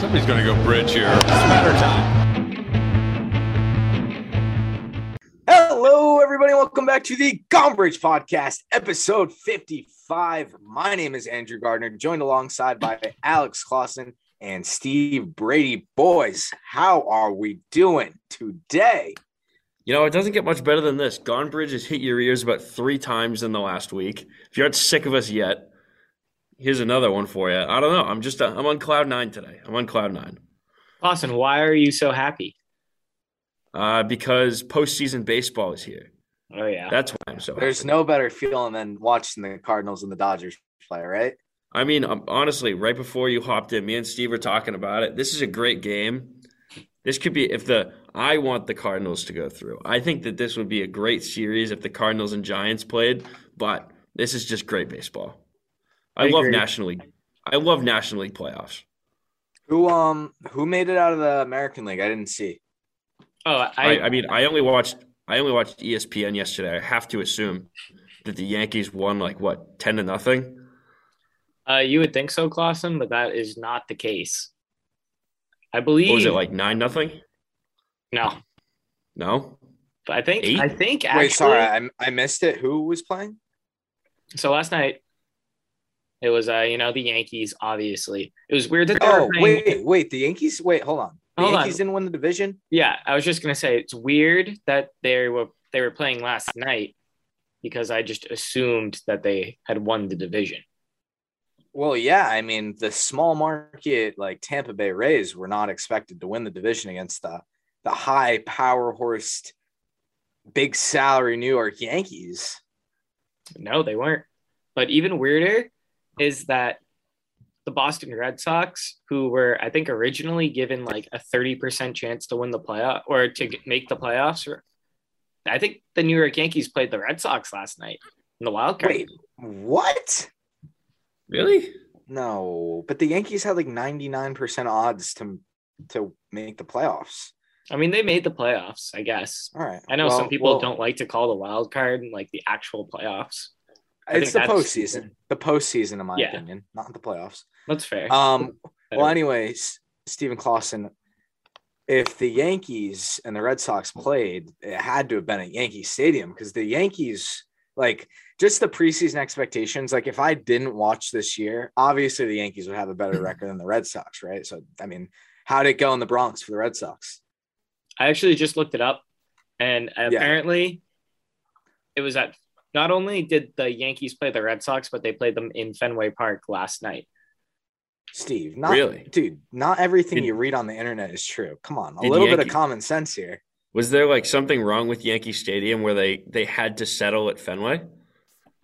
Somebody's going to go bridge here. It's matter time. Hello, everybody. Welcome back to the Gombridge Podcast, episode 55. My name is Andrew Gardner, joined alongside by Alex Clausen and Steve Brady. Boys, how are we doing today? You know, it doesn't get much better than this. Gonbridge has hit your ears about three times in the last week. If you aren't sick of us yet, here's another one for you. I don't know. I'm just I'm on cloud nine today. I'm on cloud nine. Austin, why are you so happy? Uh, because postseason baseball is here. Oh yeah, That's why I'm so. There's happy. no better feeling than watching the Cardinals and the Dodgers play, right? I mean, um, honestly, right before you hopped in, me and Steve were talking about it. This is a great game. This could be if the I want the Cardinals to go through. I think that this would be a great series if the Cardinals and Giants played. But this is just great baseball. I, I love agree. National League. I love National League playoffs. Who um who made it out of the American League? I didn't see. oh I, I, I mean, I only watched I only watched ESPN yesterday. I have to assume that the Yankees won like what ten to nothing. uh, you would think so, Clausen, but that is not the case. I believe. What was it like nine nothing? No, No, but I think Eight? I think actually. Wait, sorry, I, I missed it. Who was playing? So last night, it was uh, you know, the Yankees. Obviously, it was weird that they Oh, were playing. wait, wait. The Yankees. Wait, hold on. The Hold on. Yankees didn't win the division. Yeah, I was just gonna say it's weird that they were they were playing last night because I just assumed that they had won the division. Well, yeah. I mean, the small market like Tampa Bay Rays were not expected to win the division against the the high power horsed, big salary New York Yankees. No, they weren't. But even weirder is that the Boston Red Sox, who were, I think, originally given like a 30% chance to win the playoff or to make the playoffs, I think the New York Yankees played the Red Sox last night in the wild card. Wait, what? really? No, but the Yankees had like ninety nine percent odds to to make the playoffs. I mean, they made the playoffs, I guess. All right. I know Well- some people well, don't like to call the wild card like the actual playoffs. It's the postseason. The postseason, in my Yeah. opinion, not the playoffs. That's fair. Um. Well, anyways, Stephen Clausen, if the Yankees and the Red Sox played, it had to have been at Yankee Stadium because the Yankees, like, just the preseason expectations. Like, if I didn't watch this year, obviously the Yankees would have a better record than the Red Sox, right? So, I mean, how did it go in the Bronx for the Red Sox? I actually just looked it up, and apparently, it was at. Not only did the Yankees play the Red Sox, but they played them in Fenway Park last night. Steve, not Really? dude. Not everything Did- you read on the internet is true. Come on, a Did little bit of common sense here. Was there like something wrong with Yankee Stadium where they they had to settle at Fenway?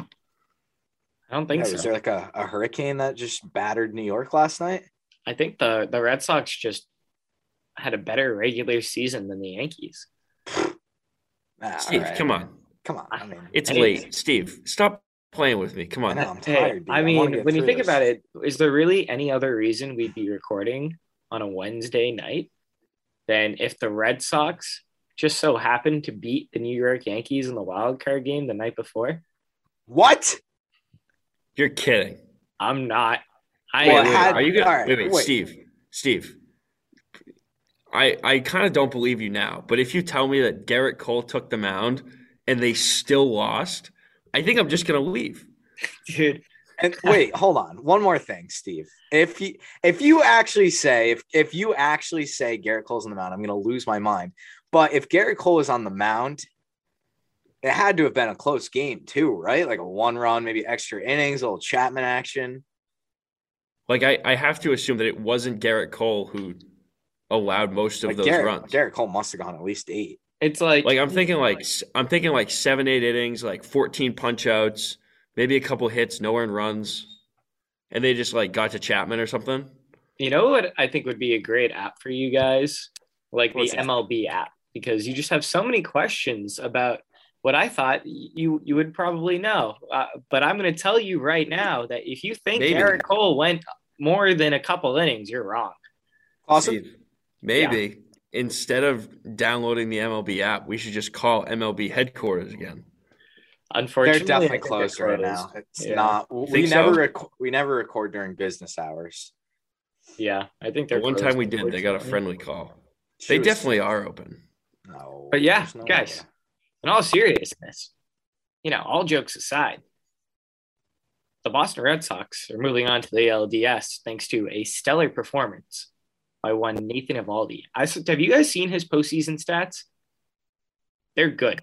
I don't think Yeah, so. was there like a, a hurricane that just battered New York last night? I think the the Red Sox just had a better regular season than the Yankees. Ah, Steve, all right. come on, come on. I mean, it's I late. Steve, stop playing with me. Come I on. know I'm Hey, tired. dude. I mean, get when you think this. about it, is there really any other reason we'd be recording on a Wednesday night than if the Red Sox just so happened to beat the New York Yankees in the wild card game the night before? what? You're kidding. I'm not. I Well, Wait, it wait, had- are you gonna all right, wait, wait, wait. Steve? Steve. I I kind of don't believe you now, but if you tell me that Gerrit Cole took the mound and they still lost, I think I'm just gonna leave. dude. And wait, hold on. One more thing, Steve. If you if you actually say if if you actually say Gerrit Cole's on the mound, I'm gonna lose my mind. But if Gerrit Cole is on the mound, it had to have been a close game too, right? Like a one run, maybe extra innings, a little Chapman action. Like I, I have to assume that it wasn't Gerrit Cole who allowed most of Like those Garrett, runs. Gerrit Cole must have gone at least eight. It's like, Like I'm thinking like I'm thinking like seven, eight innings, like 14 punch outs, maybe a couple hits, no earned runs, and they just like got to Chapman or something. you know what I think would be a great app for you guys? Like What's the that? MLB app, because you just have so many questions about what I thought you you would probably know. Uh, but I'm going to tell you right now that if you think Maybe. Gerrit Cole went more than a couple innings, you're wrong. Awesome. Steve, maybe instead of downloading the MLB app, we should just call MLB headquarters again. Unfortunately, They're Unfortunately, definitely closed right now. It's Yeah. not. We Think never so? rec- we never record during business hours. Yeah, I think The they're one time we did, they got a friendly call. She They was- definitely are open. No, But yeah, no guys, way. in all seriousness, you know, all jokes aside, the Boston Red Sox are moving on to the LDS thanks to a stellar performance by one Nathan Eovaldi. I s- have you guys seen his postseason stats? They're good.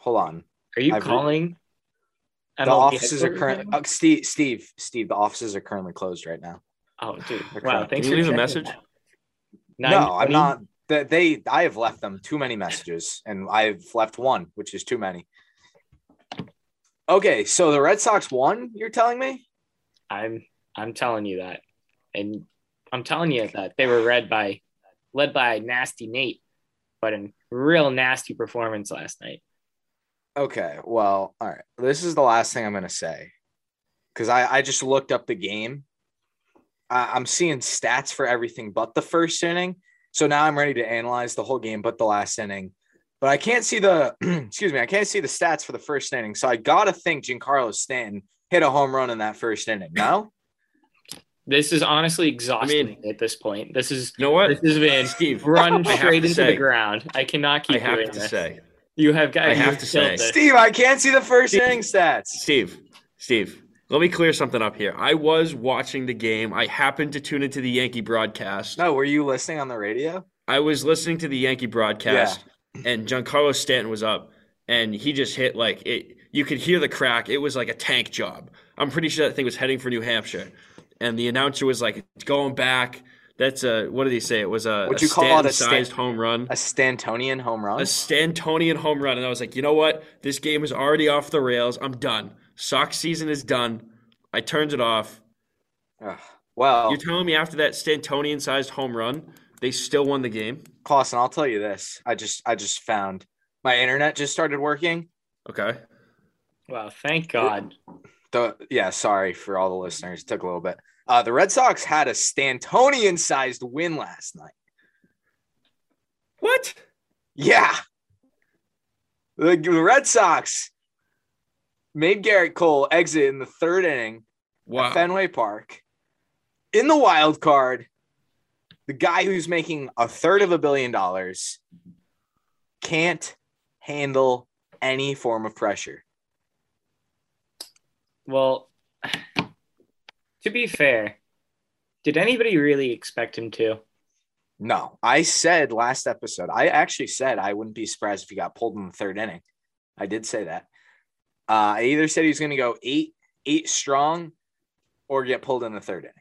Hold on. Are you I've re- calling? The MLB offices are headquarters currently. right? Uh, Steve, Steve, Steve. The offices are currently closed right now. Oh, dude! They're Wow, correct. thanks Can for you leave a message? that. no, I'm 9:20? not. They, they, I have left them too many messages, and I've left one, which is too many. Okay, so the Red Sox won. You're telling me? I'm I'm telling you that, and I'm telling you that they were led by led by nasty Nate, but a real nasty performance last night. Okay, well, all right. This is the last thing I'm gonna say, because I I just looked up the game. I, I'm seeing stats for everything but the first inning. So now I'm ready to analyze the whole game, but the last inning. But I can't see the excuse me, I can't see the stats for the first inning. So I gotta think Giancarlo Stanton hit a home run in that first inning. No, This is honestly exhausting at this point. This is You know what? this has been Steve, run straight into say- the ground. I cannot keep I have doing to this. say, You have got. I have to say- this. Steve, I can't see the first inning stats. Steve, Steve, let me clear something up here. I was watching the game. I happened to tune into the Yankee broadcast. No, were you listening on the radio? I was listening to the Yankee broadcast, and Giancarlo Stanton was up, and he just hit like it. You could hear the crack. It was like a tank job. I'm pretty sure that thing was heading for New Hampshire, and the announcer was like, "It's going back." That's a what did he say? It was a, What'd a you call it? A Stanton-sized Stan- home run. A Stantonian home run. a Stantonian home run, and I was like, you know what? This game is already off the rails. I'm done. Sox season is done. I turned it off. Ugh. Well, You're telling me after that Stantonian sized home run, they still won the game? Clausen, I'll tell you this. I just I just found my internet just started working. Okay. Wow! Thank God. The yeah, sorry for all the listeners. It took a little bit. Uh, the Red Sox had a Stantonian sized win last night. What? Yeah. The, the Red Sox made Gerrit Cole exit in the third inning Wow. at Fenway Park. In the wild card, the guy who's making a third of a billion dollars can't handle any form of pressure. Well, to be fair, did anybody really expect him to? No, I said last episode, I actually said I wouldn't be surprised if he got pulled in the third inning. I did say that. Uh, I either said he was going to go eight, eight strong or get pulled in the third inning.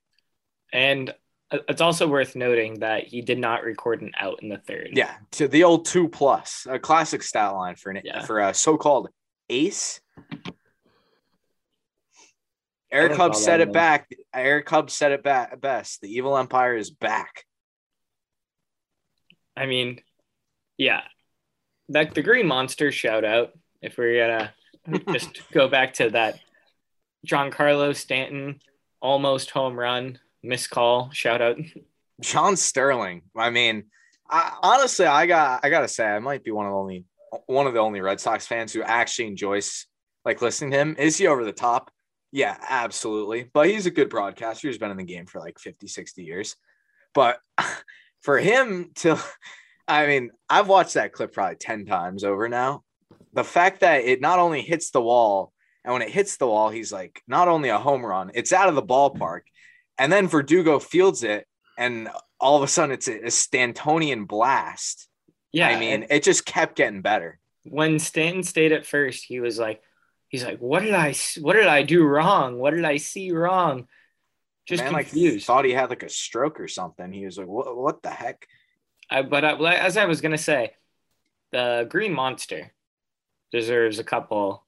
And uh, it's also worth noting that he did not record an out in the third. Yeah, to the old two plus, a classic stat line for an Yeah. for a so-called ace. Eric Hub call said it back. Eric Hub said it back best. The evil empire is back. I mean, yeah, that the Green Monster shout out. If we're gonna just go back to that, Giancarlo Stanton almost home run missed call shout out. John Sterling. I mean, I, honestly, I got I gotta say, I might be one of the only one of the only Red Sox fans who actually enjoys like listening to him. Is he over the top? Yeah, absolutely. But he's a good broadcaster. He's been in the game for like 50, 60 years. But for him to, I mean, I've watched that clip probably 10 times over now. The fact that it not only hits the wall, and when it hits the wall, he's like, not only a home run, it's out of the ballpark. And then Verdugo fields it, and all of a sudden it's a, a Stantonian blast. Yeah, I mean, it just kept getting better. when Stanton stayed at first, he was like, he's like, what did I, what did I do wrong? What did I see wrong? Just Man, like confused. thought he had like a stroke or something. He was like, "What? What the heck?" I, but I, as I was gonna say, the Green Monster deserves a couple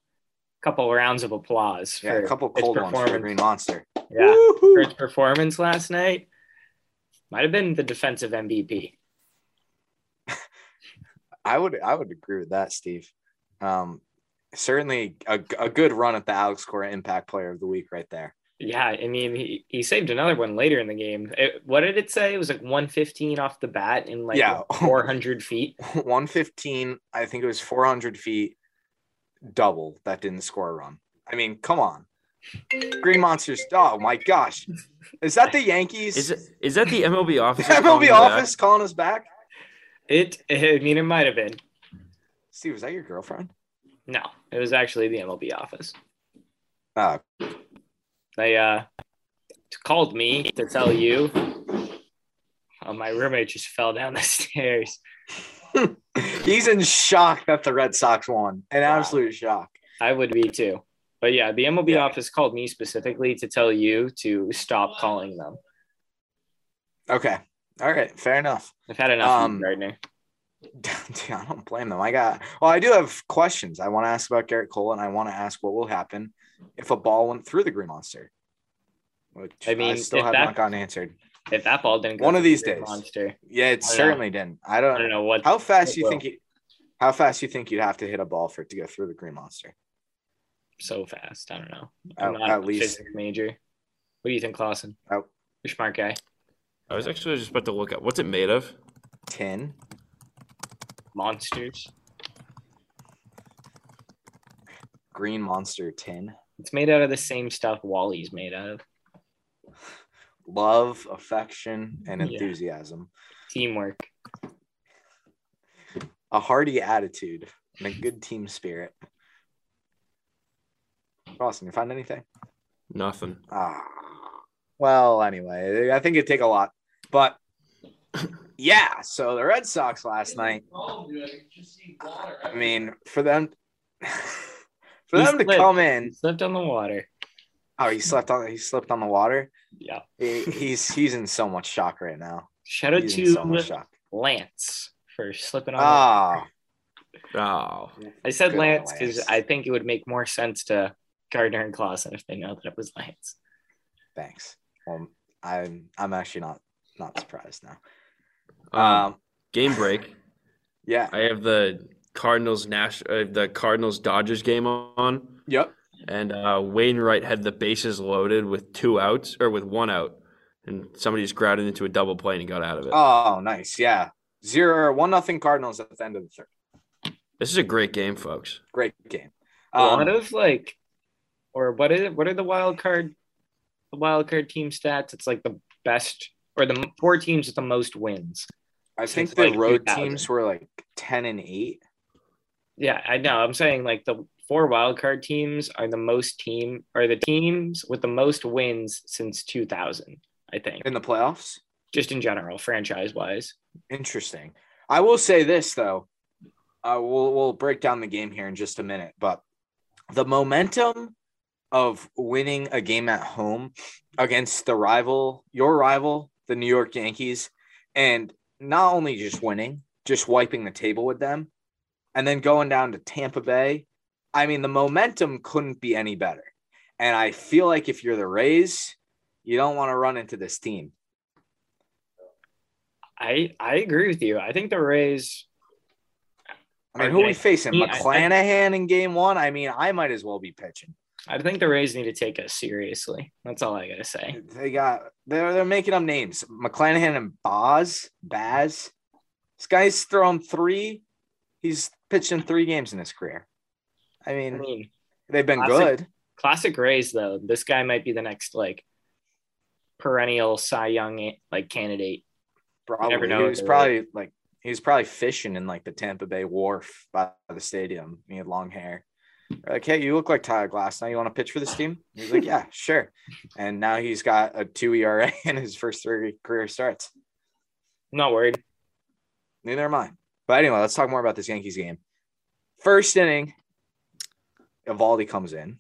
couple rounds of applause Yeah, for a couple cold ones for the. Green Monster. Yeah, Woo-hoo. for its performance last night. Might have been the defensive MVP. I would I would agree with that, Steve. Um, certainly a, a good run at the Alex Cora Impact Player of the Week right there. Yeah, I mean he, he saved another one later in the game. It- what did it say? It was like 115 off the bat in like Yeah. 400 feet. 115, I think it was 400 feet double that didn't score a run. I mean, come on. Green Monsters. Oh my gosh, is that the Yankees? Is it is that the MLB office? MLB office calling us back? It, I mean, it might have been. Steve, was that your girlfriend? No, it was actually the MLB office. Uh, They uh called me to tell you. Oh, my roommate just fell down the stairs. he's in shock that the Red Sox won. An Wow. absolute shock. I would be too. But yeah, the MLB Yeah. office called me specifically to tell you to stop calling them. Okay. All right. Fair enough. I've had enough Um, you, Gardner. Dude, I don't blame them. I got well, I do have questions. I want to ask about Gerrit Cole and I want to ask what will happen if a ball went through the green monster. Which I I mean, still have that- not gotten answered. If that ball didn't go one of these the days. monster, Yeah, it I don't know. certainly didn't. I I don't, don't know what. how fast it you will. think you how fast you think you'd have to hit a ball for it to go through the green monster? so fast. I don't know. At- I'm not at a least- major. What do you think, Clausen? Oh. You're a smart guy. I was actually just about to look up what's it made of. Tin. Monsters. Green monster tin. It's made out of the same stuff Wally's made out of. Love, affection, and Yeah. enthusiasm. Teamwork. A hearty attitude and a good team spirit. Austin, you find anything? Nothing. Ah, well, anyway, I think it'd take a lot, but yeah. So the Red Sox last night. I mean, for them, for He them to slipped. come He in. slipped on the water. Oh, he slept on. He slipped on the water. Yeah. He, he's he's in so much shock right now. Shout out He's in to so much shock. Lance for slipping on. Ah, Oh, I said good Lance because I think it would make more sense to Gardner and Clausen if they know that it was Lance. thanks. Well, I'm I'm actually not not surprised now. Um, Um, game break. yeah. I have the Cardinals Nash, uh, the Cardinals Dodgers game on, Yep. and uh, Wainwright had the bases loaded with two outs or with one out, and somebody just grounded into a double play and he got out of it. Oh, nice. Yeah. Zero one nothing Cardinals at the end of the third. This is a great game, folks. Great game. A lot Um, of like, or what is? What are the wild card, the wild card team stats? It's like the best or the four teams with the most wins. I think the like, road teams were like ten and eight. Yeah, I know. I'm saying like the four wild card teams are the most team are the teams with the most wins since 2000. I think in the playoffs. just in general, franchise wise. Interesting. I will say this though. Uh, we'll we'll break down the game here in just a minute, but the momentum of winning a game at home against the rival, your rival, the New York Yankees, and not only just winning, just wiping the table with them, and then going down to Tampa Bay. I mean, the momentum couldn't be any better. And I feel like if you're the Rays, you don't want to run into this team. I I agree with you. I think the Rays. I mean, who are we facing? I- I- McClanahan in game one? I mean, I might as well be pitching. I think the Rays need to take us seriously. That's all I gotta say. They got they're they're making up names. McClanahan and Boz, Baz. This guy's thrown three. He's pitched in three games in his career. I I mean, mean, they've been classic- good. classic Rays though. This guy might be the next like perennial Cy Young like candidate. Probably. never know he probably like he was probably fishing in like the Tampa Bay wharf by the stadium. He had long hair. They're like, hey, you look like Tyler Glass. Now you want to pitch for this team? He's like, yeah, sure. And now he's got a two ERA in his first three career starts. Not worried. Neither am I. But anyway, let's talk more about this Yankees game. First inning, Eovaldi comes in.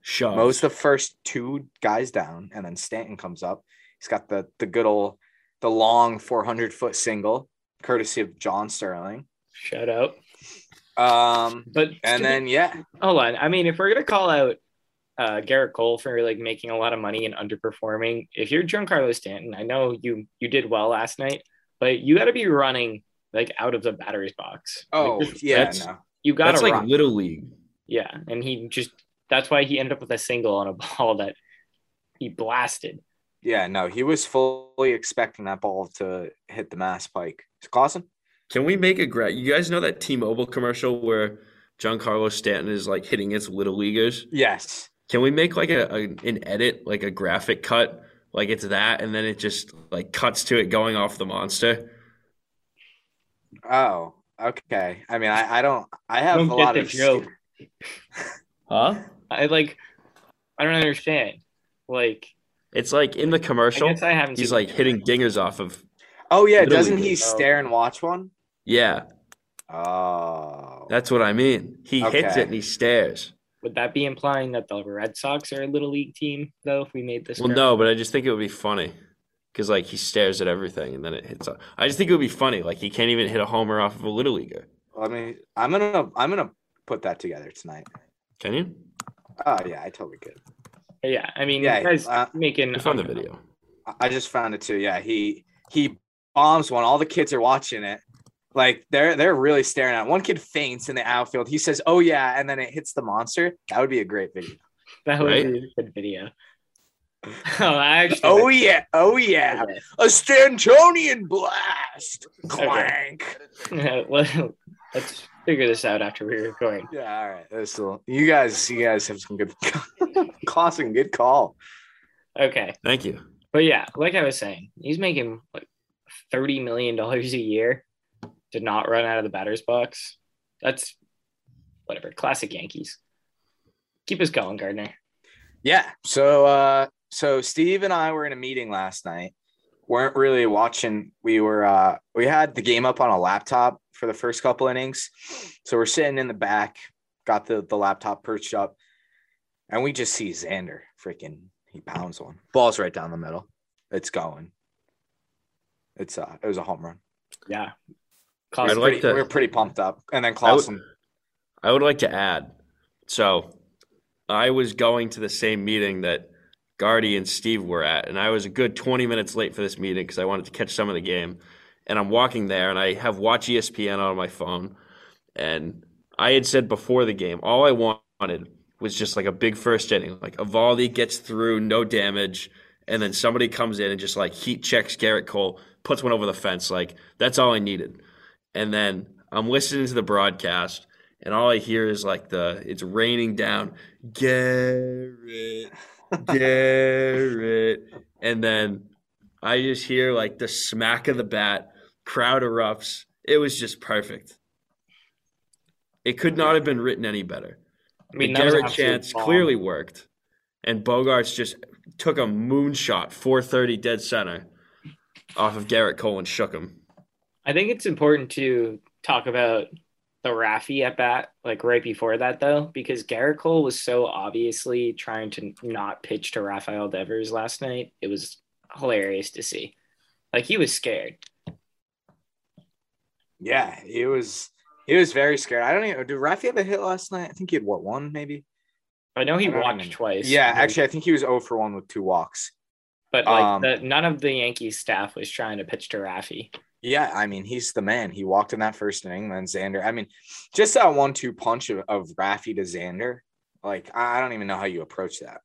Shove. Most the first two guys down, and then Stanton comes up. He's got the the good old the long 400 foot single, courtesy of John Sterling. Shout out. Um, But and then yeah, hold on. I mean, if we're gonna call out uh, Gerrit Cole for like making a lot of money and underperforming, if you're Giancarlo Stanton, I know you you did well last night, but you got to be running like out of the batter's box. oh Like, just- yeah, no, you got to like run. little league. Yeah, and he just that's why he ended up with a single on a ball that he blasted. yeah, no. He was fully expecting that ball to hit the mass pike. Clausen? Can we make a gra- You guys know that T-Mobile commercial where Giancarlo Stanton is like hitting its little leaguers? Yes. Can we make like a, a an edit, like a graphic cut, like it's that, and then it just like cuts to it going off the monster? Oh, okay. I mean, I, I don't. I I have don't a lot of joke. Huh? I like. I don't understand. Like, It's like in the I commercial, guess I haven't. he's seen like hitting dingers off of. Oh yeah, doesn't he stare and watch one? Yeah, Oh, that's what I mean. He hits it and he stares. Would that be implying that the Red Sox are a little league team, though? If we made this, Well, correct? no, but I just think it would be funny because like he stares at everything and then it hits. I just think it would be funny. Like he can't even hit a homer off of a little leaguer. I mean, I'm gonna. I'm gonna put that together tonight. Can you? Oh yeah, I totally could. Yeah. I mean, Yeah, you guys uh, making I found the video. I- I just found it too. Yeah, he he bombs one. All the kids are watching it. Like they're they're really staring at it. One kid faints in the outfield. He says, "Oh yeah," and then it hits the monster. That would be a great video. That would Right? be a good video. oh, actually. Oh yeah, oh yeah, Okay. a Stantonian blast, clank. well, let's figure this out after we record. Yeah, all right. That's still you guys. You guys have some good Clausen, good call. Okay, Thank you. but yeah, like I was saying, he's making like thirty million dollars a year to not run out of the batter's box. That's whatever. Classic Yankees. Keep us going, Gardner. Yeah. So uh so Steve and I were in a meeting last night. weren't really watching. We were uh we had the game up on a laptop for the first couple innings. So we're sitting in the back, got the the laptop perched up, and we just see Xander freaking he pounds one. Ball's right down the middle. It's going. It's uh it was a home run. Yeah. I'd like Pretty- to- we were pretty pumped up. And then I would- Clausen. I would like to add. So, I was going to the same meeting that Guardy and Steve were at, and I was a good 20 minutes late for this meeting because I wanted to catch some of the game. And I'm walking there, and I have Watch ESPN on my phone. And I had said before the game, all I wanted was just like a big first inning, like Eovaldi gets through, no damage, and then somebody comes in and just like heat checks Gerrit Cole, puts one over the fence. Like that's all I needed. And then I'm listening to the broadcast, and all I hear is like the it's raining down, Garrett, Garrett, and then I just hear like the smack of the bat, crowd erupts. It was just perfect. It could not have been written any better. I mean, the that was an Garrett chance bomb. clearly worked, and Bogaerts just took a moonshot, 430 dead center, off of Gerrit Cole and shook him. I think it's important to talk about the Raffy at bat, like right before that, though, because Gerrit Cole was so obviously trying to not pitch to Rafael Devers last night. It was hilarious to see. Like he was scared. Yeah, he was he was very scared. I don't even know did Rafi have a hit last night? I think he had what one maybe? I know he I walked twice. Yeah, actually I think he was 0 for 1 with two walks. but like um, the, none of the Yankees staff was trying to pitch to Raffy. Yeah, I mean, he's the man. He walked in that first inning, then Xander. I mean, just that one two punch of, of Rafi to Xander. Like, I I don't even know how you approach that.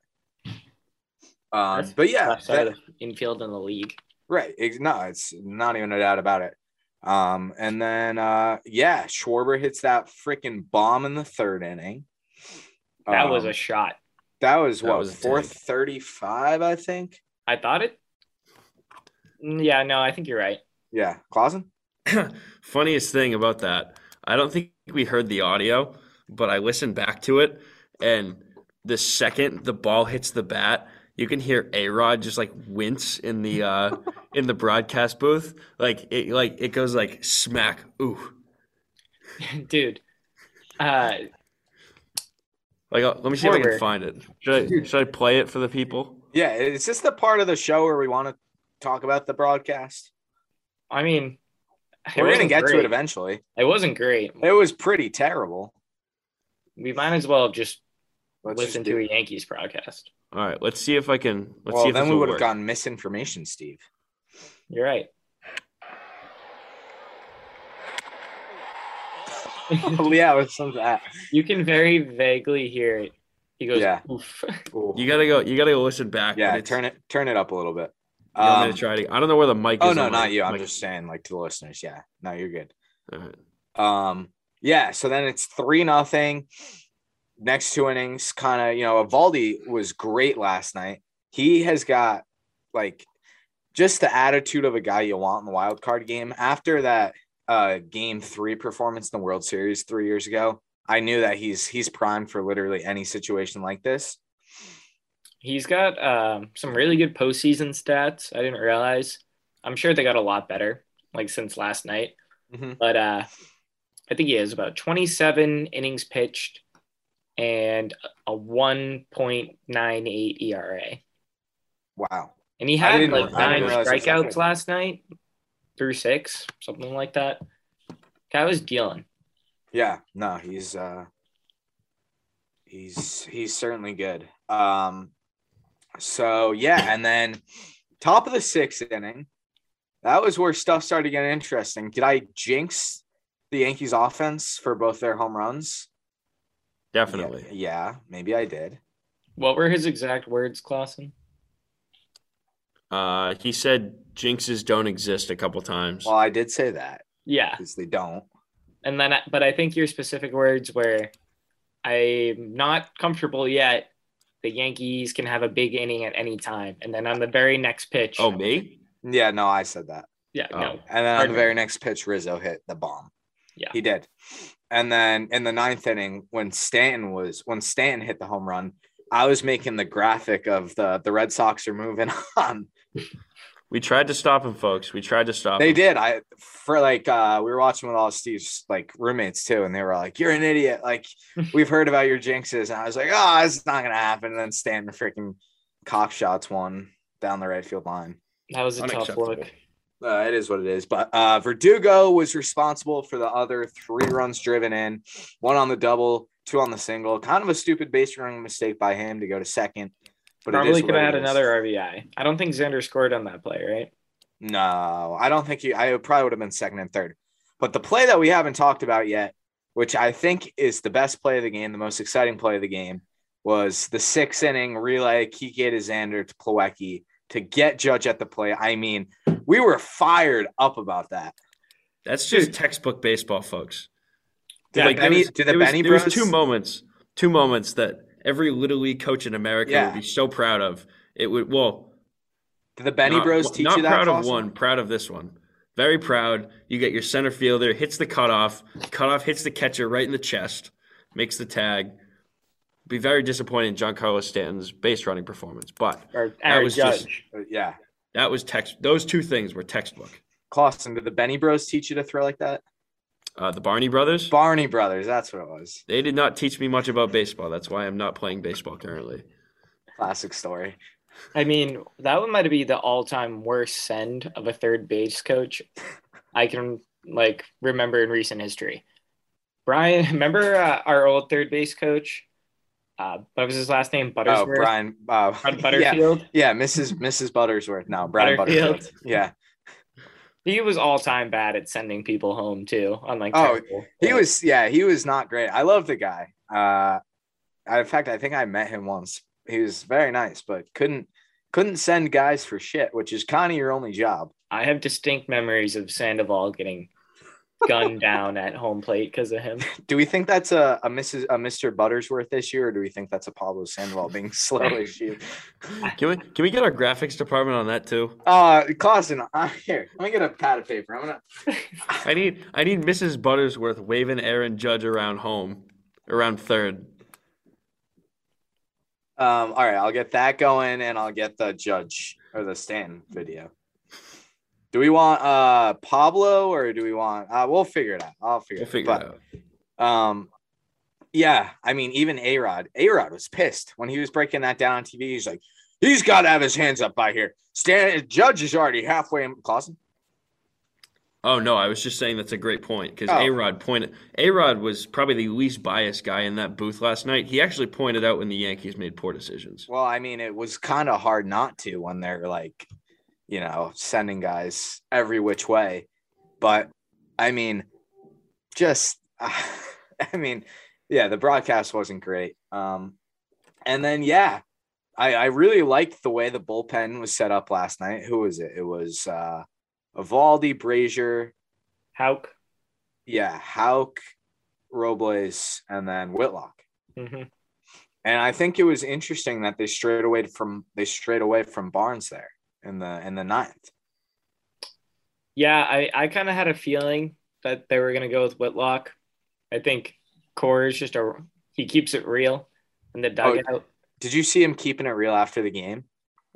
Um, That's but yeah, Left side that- infield in the league. right. Ex- No, it's not even a doubt about it. Um, and then uh yeah, Schwarber hits that freaking bomb in the third inning. That was Um, a shot. that was That what was a four tank. thirty five, I think. I thought it. Mm, Yeah, no, I think you're right. Yeah, Clausen. Funniest thing about that, I don't think we heard the audio, but I listened back to it, and the second the ball hits the bat, you can hear A Rod just like wince in the uh, in the broadcast booth, like it like it goes like smack. Ooh, Dude. Uh, like uh, let me see if I can find it. Should I should I play it for the people? Yeah, is this the part of the show where we want to talk about the broadcast? I mean, We're gonna wasn't get to it eventually. It wasn't great. It was pretty terrible. We might as well have just Let's listen just to do- a Yankees broadcast. All right, let's see if I can. Let's see well, if then we would have work. gotten misinformation, Steve. You're right. Oh, yeah, with some of that. You can very vaguely hear it. He goes, Yeah. oof. You gotta go. You gotta go listen back. yeah, turn it turn it up a little bit. You want me Um, to try to, I don't know where the mic is. oh no, not you. I'm just saying, like to the listeners. Yeah, no, you're good. Right. Um, yeah. So then it's three nothing. next two innings, kind of, you know, Eovaldi was great last night. He has got like just the attitude of a guy you want in the wild card game. After that uh game three performance in the World Series three years ago, I knew that he's he's primed for literally any situation like this. He's got um, some really good postseason stats. I didn't realize. I'm sure they got a lot better, like since last night. Mhm. But uh, I think he has about 27 innings pitched and a 1.98 ERA. Wow. And he had like nine didn't realize that's that strikeouts last night through six, something like that. Guy was dealing. Yeah, no, he's uh he's he's certainly good. Um so yeah, and then top of the sixth inning, that was where stuff started getting interesting. Did I jinx the Yankees offense for both their home runs? Definitely. Yeah, yeah, maybe I did. What were his exact words, Clausen? Uh, he said jinxes don't exist a couple times. Well, I did say that Yeah. because they don't. And then, but I think your specific words were, I'm not comfortable yet. The Yankees can have a big inning at any time. And then on the very next pitch, oh, me? Yeah, no, I said that. yeah, Oh. no. And then on Pardon the me. very next pitch, Rizzo hit the bomb. Yeah. He did. And then in the ninth inning, when Stanton was when Stanton hit the home run, I was making the graphic of the the Red Sox are moving on. We tried to stop him, folks. We tried to stop They him. did. I for like uh we were watching with all Steve's like roommates too, and they were like, You're an idiot. Like, we've heard about your jinxes. And I was like, Oh, it's not gonna happen. And then Stanton freaking cock shots one down the right field line. That was a tough look. Uh, it is what it is. But uh, Verdugo was responsible for the other three runs driven in, one on the double, two on the single. Kind of a stupid base running mistake by him to go to second. But Probably could have had another RBI. I don't think Xander scored on that play, right? No, I don't think he. I probably would have been second and third. But the play that we haven't talked about yet, which I think is the best play of the game, the most exciting play of the game, was the six inning relay Kike to Xander to Plawecki to get Judge at the play. I mean, we were fired up about that. That's just textbook baseball, folks. Did Like, the there Benny, was- did the was- Benny Bros? two moments, two moments that every little league coach in America Yeah. would be so proud of. It would well, Did the Benny not, Bros teach not you that? Not proud of one, proud of this one. Very proud. You get your center fielder hits the cutoff, cutoff hits the catcher right in the chest, makes the tag. Be very disappointed in Giancarlo Stanton's base running performance, but Or That was Judge. just- Yeah. that was text. Those two things were textbook. Clausen, did the Benny Bros teach you to throw like that? Uh, the Barney brothers, Barney Brothers, that's what it was. they did not teach me much about baseball. That's why I'm not playing baseball currently. Classic story. I mean, that one might be the all-time worst send of a third base coach I can like remember in recent history. Brian, remember uh, our old third base coach? Uh, what was his last name? Oh, Brian. Uh, Bud- yeah, Butterfield. yeah, Mrs. Mrs. Buttersworth. No, Brian Butterfield. Butterfield. Yeah, He was all-time bad at sending people home too. On like Oh, terrible- he was. Yeah, he was not great. I love the guy. Uh, I, in fact, I think I met him once. He was very nice, but couldn't couldn't send guys for shit, which is kind of your only job. I have distinct memories of Sandoval getting gunned down at home plate because of him. Do we think that's a, a Mrs. a Mr. Buttersworth issue, or do we think that's a Pablo Sandoval being slow issue? Can we can we get our graphics department on that too? Uh, Clausen, uh, here, let me get a pad of paper. I'm gonna. I need I need Mrs. Buttersworth waving Aaron Judge around home, around third. Um, all right, I'll get that going, and I'll get the judge or the Stanton video. Do we want uh Pablo or do we want? Uh, we'll figure it out. I'll figure. We'll figure but, it out. Um, yeah, I mean, even A Rod, A Rod was pissed when he was breaking that down on TV. He's like, he's got to have his hands up by here. Stan, Judge is already halfway in. Clausen, Oh no, I was just saying that's a great point because Oh. A Rod pointed. A Rod was probably the least biased guy in that booth last night. He actually pointed out when the Yankees made poor decisions. well, I mean, it was kind of hard not to when they're like, you know, sending guys every which way. But I mean, just, I mean, yeah, the broadcast wasn't great. Um, and then yeah, I, I really liked the way the bullpen was set up last night. Who was it? It was uh Eovaldi, Brasier, Houck. yeah, Houck, Robles, and then Whitlock. Mhm. And I think it was interesting that they strayed away from they strayed away from Barnes there in the in the ninth. Yeah, I, I kind of had a feeling that they were going to go with Whitlock. I think Cora is just a he keeps it real in the dugout. Did you see him keeping it real after the game?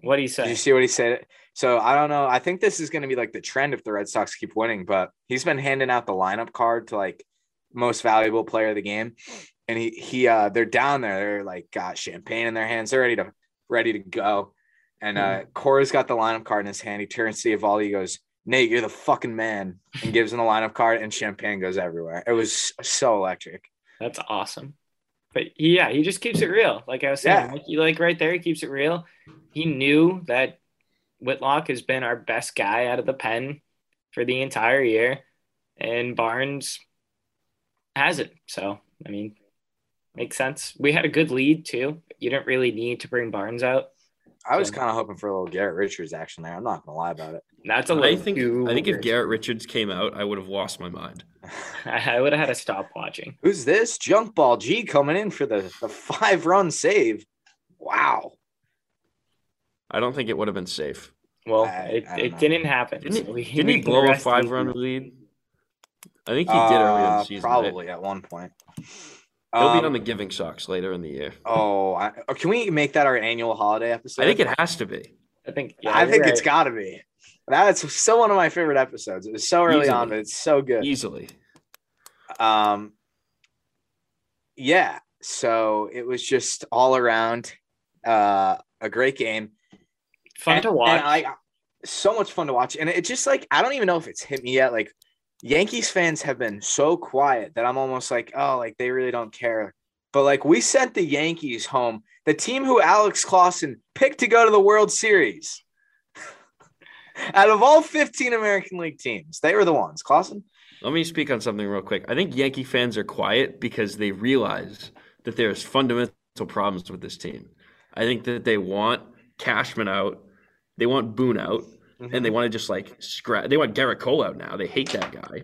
what do you Did you see what he said? So I don't know. I think this is going to be like the trend if the Red Sox keep winning. But he's been handing out the lineup card to like most valuable player of the game, and he he uh they're down there. They're like got champagne in their hands. They're ready to ready to go. And uh Cora's got the lineup card in his hand. He turns to Eovaldi, he goes, "Nate, you're the fucking man," and gives him the lineup card, and champagne goes everywhere. It was so electric. That's awesome. But yeah, he just keeps it real. Like I was saying, Yeah. like, he, like right there, he keeps it real. He knew that Whitlock has been our best guy out of the pen for the entire year, and Barnes hasn't. So I mean, makes sense. We had a good lead too. You didn't really need to bring Barnes out. I was kind of hoping for a little Garrett Richards action there. I'm not gonna lie about it. That's a I little. think I think if. Garrett Richards came out, I would have lost my mind. I would have had to stop watching. Who's this? Junk Ball G coming in for the, the five run save. Wow. I don't think it would have been safe. Well, I- it, I it know. didn't happen. Didn't, so we- didn't we he blow a five run lead? I think he did earlier in Uh, the season. Probably right? at one point. He'll Um, be on the Giving Socks later in the year. Oh, I, oh, can we make that our annual holiday episode? I think it has to be. I think. Yeah, I you're think it's right. got to be. That's still one of my favorite episodes. It was so early on, but it's so good. Easily. Um, yeah. So it was just all around uh, a great game. fun And- to watch. And I, so much fun to watch. And it just like, I don't even know if it's hit me yet. Like, Yankees fans have been so quiet that I'm almost like, oh, like they really don't care. But like, we sent the Yankees home, the team who Alex Clausen picked to go to the World Series. Out of all 15 American League teams, they were the ones. Clausen? Let me speak on something real quick. I think Yankee fans are quiet because they realize that there's fundamental problems with this team. I think that they want Cashman out, they want Boone out, and they want to just like scrap. They want Gerrit Cole out now. They hate that guy,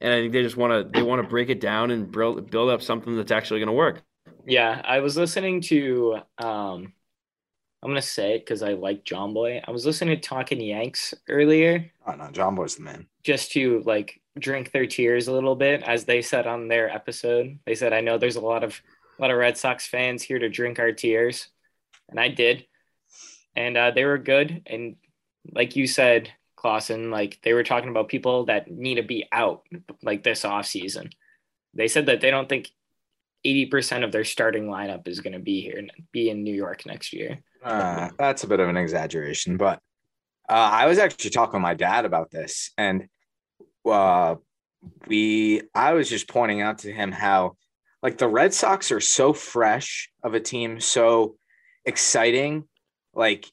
and I think they just want to they want to break it down and build build up something that's actually going to work. Yeah, I was listening to um I'm gonna say it because I like John Boy. I was listening to Talking Yanks earlier Oh, no, John Boy's the man. just to like drink their tears a little bit, as they said on their episode. They said, I know there's a lot of a lot of Red Sox fans here to drink our tears. And I did. And uh, they were good. And like you said, Clausen, like they were talking about people that need to be out like this off season. They said that they don't think 80% of their starting lineup is going to be here, be in New York next year. Uh, that's a bit of an exaggeration, but uh, I was actually talking to my dad about this, and uh, we I was just pointing out to him how like the Red Sox are so fresh of a team, so exciting. Like,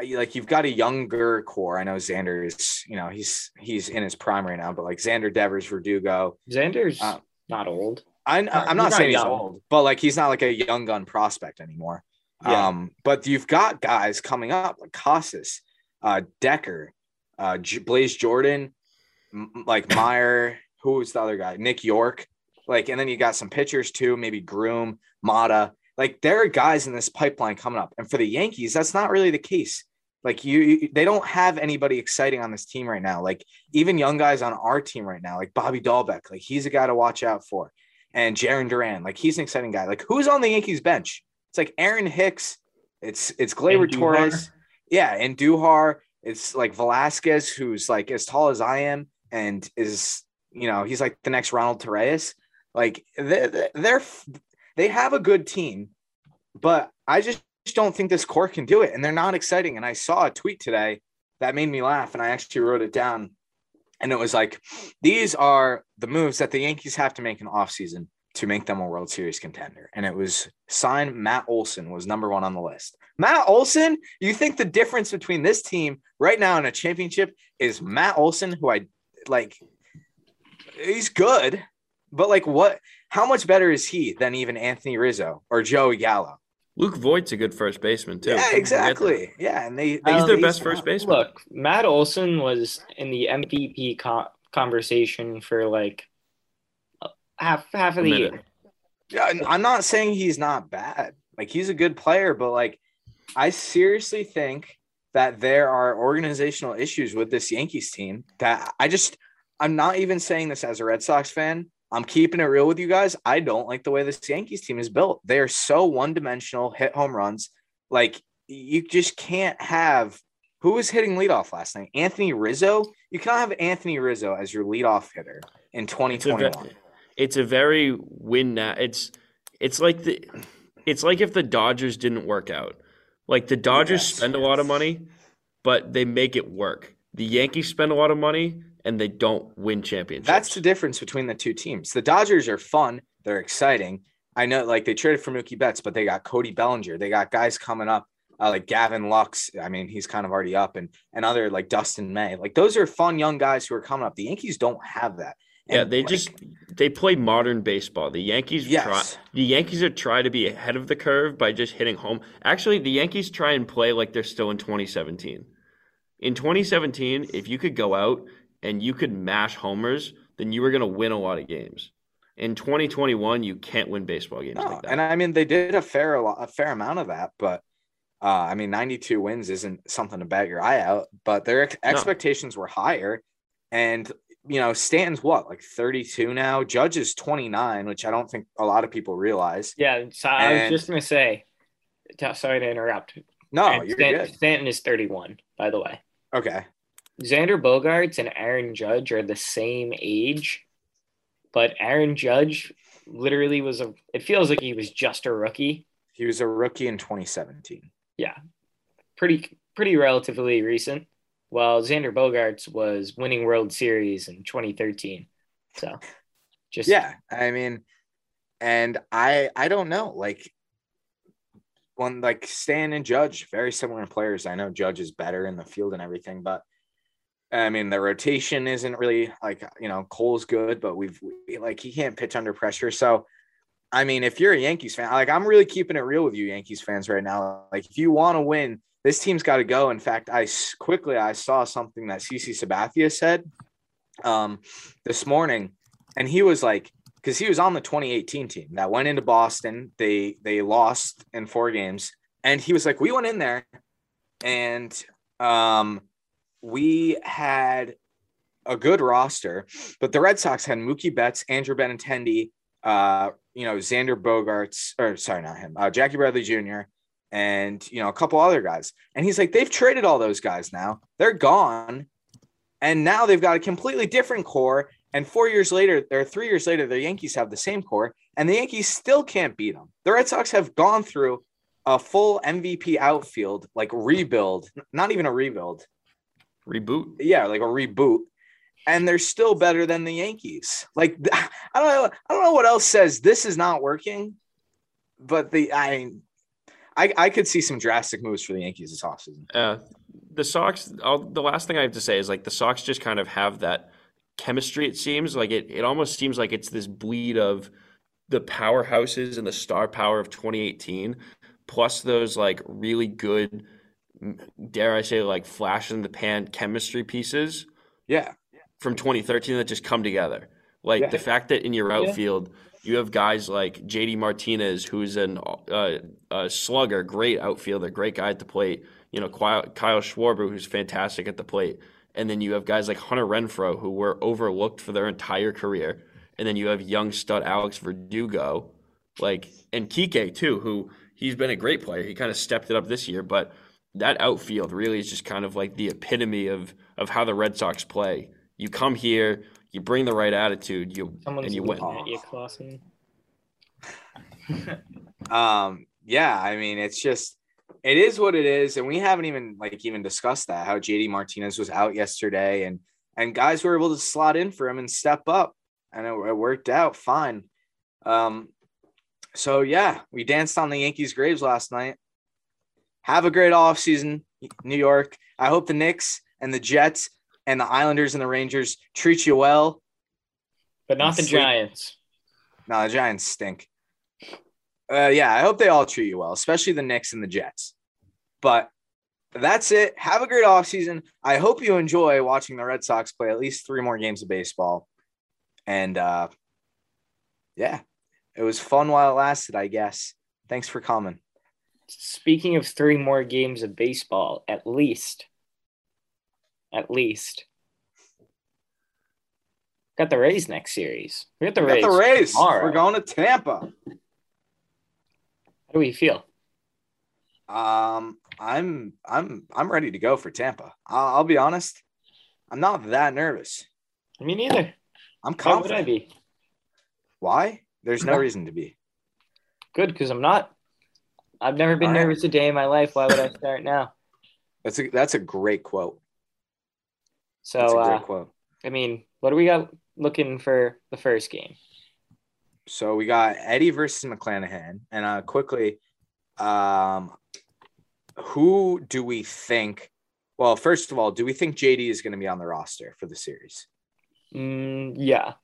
like you've got a younger core. I know Xander is, you know, he's he's in his prime right now, but like Xander Devers, Verdugo. Xander's Uh, not old. I, I'm he's not not saying he's young. old, but like he's not like a young gun prospect anymore. Yeah. Um, but you've got guys coming up like Casas, uh, Decker, uh, J- Blaze Jordan, m- like Mayer. Who was the other guy? Nick Yorke. Like, and then you got some pitchers too, maybe Groome, Mata. Like, there are guys in this pipeline coming up. And for the Yankees, that's not really the case. Like, you, you they don't have anybody exciting on this team right now. Like, even young guys on our team right now, like Bobby Dalbec, like he's a guy to watch out for. And Jarren Duran, like he's an exciting guy. Like, who's on the Yankees bench? It's like Aaron Hicks. It's it's Duhar. Torres. Yeah, and Duhar. It's like Velazquez, who's like as tall as I am, and is you know he's like the next Ronald Torreyes. Like they're, they're they have a good team, but I just don't think this core can do it, and they're not exciting. And I saw a tweet today that made me laugh, and I actually wrote it down, and it was like, these are the moves that the Yankees have to make in offseason to make them a World Series contender. And it was sign Matt Olson was number one on the list. Matt Olson, you think the difference between this team right now in a championship is Matt Olson, who I like, he's good, but like what, how much better is he than even Anthony Rizzo or Joey Gallo? Luke Voit's a good first baseman too. Yeah, exactly. Yeah. And they, they He's their they- best first baseman. Look, Matt Olson was in the MVP co- conversation for like half half of A the minute. year. Yeah, I'm not saying he's not bad. Like he's a good player, but like I seriously think that there are organizational issues with this Yankees team that I just I'm not even saying this as a Red Sox fan. I'm keeping it real with you guys. I don't like the way this Yankees team is built. They are so one-dimensional, hit home runs. Like you just can't have who was hitting leadoff last night? Anthony Rizzo. You cannot have Anthony Rizzo as your leadoff hitter in 2021. It's a very win now. It's it's like the it's like if the Dodgers didn't work out. Like the Dodgers Yes. spend a lot of money, but they make it work. The Yankees spend a lot of money and they don't win championships. That's the difference between the two teams. The Dodgers are fun. They're exciting. I know, like they traded for Mookie Betts, but they got Cody Bellinger. They got guys coming up, uh, like Gavin Lux. I mean, he's kind of already up, and and other like Dustin May. Like those are fun young guys who are coming up. The Yankees don't have that. yeah, they like, just they play modern baseball. The Yankees Yes. try the Yankees are try to be ahead of the curve by just hitting home. Actually, the Yankees try and play like they're still in 2017. In 2017, if you could go out and you could mash homers, then you were going to win a lot of games. In 2021, you can't win baseball games no, like that. and I mean they did a fair a, fair amount of that, but uh, I mean 92 wins isn't something to bat your eye out. But their ex- expectations were higher, and you know Stanton's what like 32 now. Judge is 29, which I don't think a lot of people realize. Yeah, so I was just gonna say. t- Sorry to interrupt. No, And you're Stan- good. Stanton is 31, by the way. Okay. Xander Bogaerts and Aaron Judge are the same age, but Aaron Judge literally was a. It feels like he was just a rookie. He was a rookie in 2017. Yeah, Pretty, pretty relatively recent. While Xander Bogaerts was winning World Series in 2013. So, just Yeah, I mean, and I I don't know, like one like Stan and Judge, very similar players. I know Judge is better in the field and everything, but I mean the rotation isn't really like you know Cole's good, but we've we, like he can't pitch under pressure. So I mean, if you're a Yankees fan, like I'm really keeping it real with you Yankees fans right now. Like if you want to win, this team's got to go. In fact, I quickly I saw something that CC Sabathia said um this morning and he was like because he was on the 2018 team that went into Boston. They they lost in four games, and he was like, we went in there, and um, we had a good roster, but the Red Sox had Mookie Betts, Andrew Benintendi, uh, you know, Xander Bogaerts, or sorry, not him, uh, Jackie Bradley Jr. And you know a couple other guys, and he's like, they've traded all those guys now. They're gone, and now they've got a completely different core. And four years later, or three years later, the Yankees have the same core, and the Yankees still can't beat them. The Red Sox have gone through a full MVP outfield, like rebuild, not even a rebuild. Reboot. Yeah, like a reboot. And they're still better than the Yankees. Like I don't know, I don't know what else says this is not working, but the I I, I could see some drastic moves for the Yankees this offseason. Uh, the Sox. I'll, the last thing I have to say is like the Sox just kind of have that chemistry. It seems like it. It almost seems like it's this bleed of the powerhouses and the star power of 2018, plus those like really good, dare I say, like flash in the pan chemistry pieces Yeah. from 2013 that just come together. Like Yeah. the fact that in your Yeah. outfield you have guys like JD Martinez, who's an uh, a slugger, great outfielder, great guy at the plate. You know Kyle, Kyle Schwarber, who's fantastic at the plate, and then you have guys like Hunter Renfroe, who were overlooked for their entire career, and then you have young stud Alex Verdugo, like and Kike too, who he's been a great player. He kind of stepped it up this year, but that outfield really is just kind of like the epitome of of how the Red Sox play. You come here, you bring the right attitude, you someone's and you win. at you, Clausen. Um, yeah, I mean, it's just it is what it is, and we haven't even like even discussed that how JD Martinez was out yesterday, and and guys were able to slot in for him and step up, and it, it worked out fine. Um, so yeah, we danced on the Yankees' graves last night. Have a great off season, New York. I hope the Knicks and the Jets and the Islanders and the Rangers treat you well. But not the Sleep. Giants. No, the Giants stink. Uh, yeah, I hope they all treat you well, especially the Knicks and the Jets. But that's it. Have a great offseason. I hope you enjoy watching the Red Sox play at least three more games of baseball. And uh, yeah, It was fun while it lasted, I guess. Thanks for coming. Speaking of three more games of baseball, at least. At least. Got the Rays next series. We got the We Rays. got the Rays. tomorrow. We're going to Tampa. How do we feel? Um, I'm I'm I'm ready to go for Tampa. I'll, I'll be honest. I'm not that nervous. Me neither. I'm Why would I confident. be? Why? There's No. reason to be. Good, because I'm not. I've never been All right. nervous a day in my life. Why would I start now? That's a that's a great quote. So, That's a uh, quote. I mean, what do we got looking for the first game? So we got Eddie versus McClanahan, and uh, quickly, um, who do we think? Well, first of all, do we think JD is going to be on the roster for the series? Mm, yeah.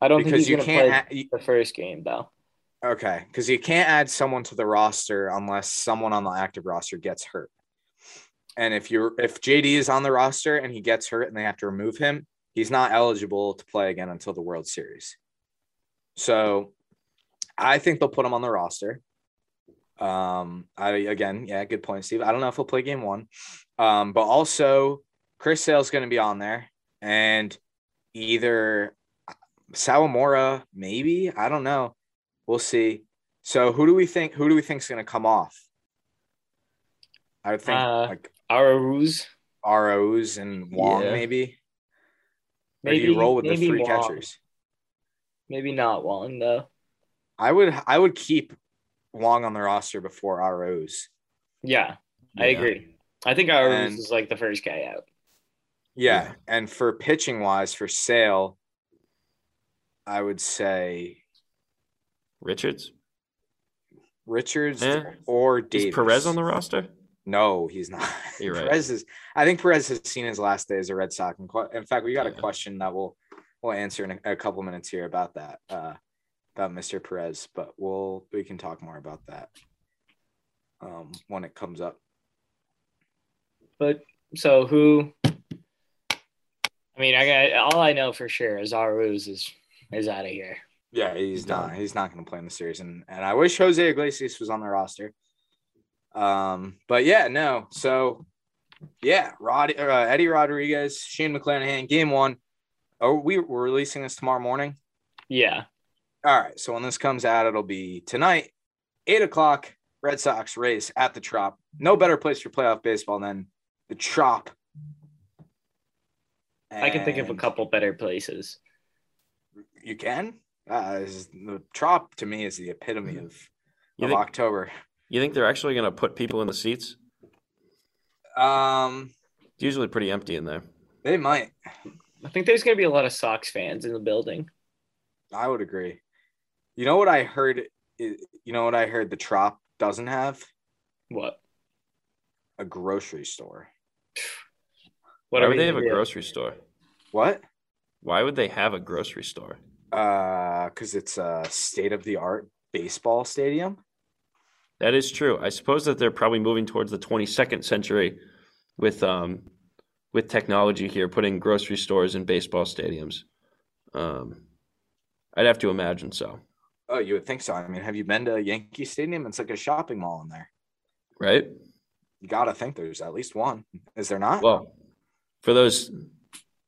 I don't Because think he's going to play can't. The first game, though. Okay, because you can't add someone to the roster unless someone on the active roster gets hurt. And if you're if JD is on the roster and he gets hurt and they have to remove him, he's not eligible to play again until the World Series. So I think they'll put him on the roster. Um, I again, yeah, good point, Steve. I don't know if he'll play game one. Um, but also Chris Sale's gonna be on there, and either Sawamura, maybe. I don't know. We'll see. So who do we think who do we think is gonna come off? I would think Uh, like Arauz, ROs and Wong, Yeah. maybe. Maybe you roll with the three Wong. catchers? Maybe not Wong though. I would I would keep Wong on the roster before ROs. Yeah, I Yeah. agree. I think And- is like the first guy out. Yeah. Yeah. And for pitching wise, for Sale, I would say Richards? Richards Yeah. or Davis. Is Perez on the roster? No, he's not. You're right. Perez is. I think Perez has seen his last day as a Red Sox. In fact, we got a question that we'll we'll answer in a, a couple minutes here about that, uh, about Mr. Perez. But we'll we can talk more about that um, when it comes up. But so who? I mean, I got all I know for sure is Arauz is is out of here. Yeah, he's, He's not. done. He's not going to play in the series, and and I wish Jose Iglesias was on the roster. Um, but yeah, no. So yeah, Rod, uh, Eddie Rodriguez, Shane McClanahan, game one. Oh, we we're releasing this tomorrow morning. Yeah, All right. So when this comes out, it'll be tonight, eight o'clock. Red Sox race at the Trop. No better place for playoff baseball than the Trop. I can think of a couple better places. You can. Uh, is- the Trop to me is the epitome of, You of think, October. you think they're actually going to put people in the seats? Um, It's usually pretty empty in there. they might. I think there's going to be a lot of Sox fans in the building. I would agree. You know what I heard? You know what I heard? The Trop doesn't have What? a grocery store. What Why are would they have a grocery store? What? Why would they have a grocery store? Uh, because it's a state of the art baseball stadium. That is true. I suppose that they're probably moving towards the 22nd century with um with technology here, putting grocery stores in baseball stadiums. Um, I'd have to imagine so, Oh, you would think so. I mean, have you been to Yankee Stadium? It's like a shopping mall in there. right? You gotta think there's at least one. Is there not? Well, for those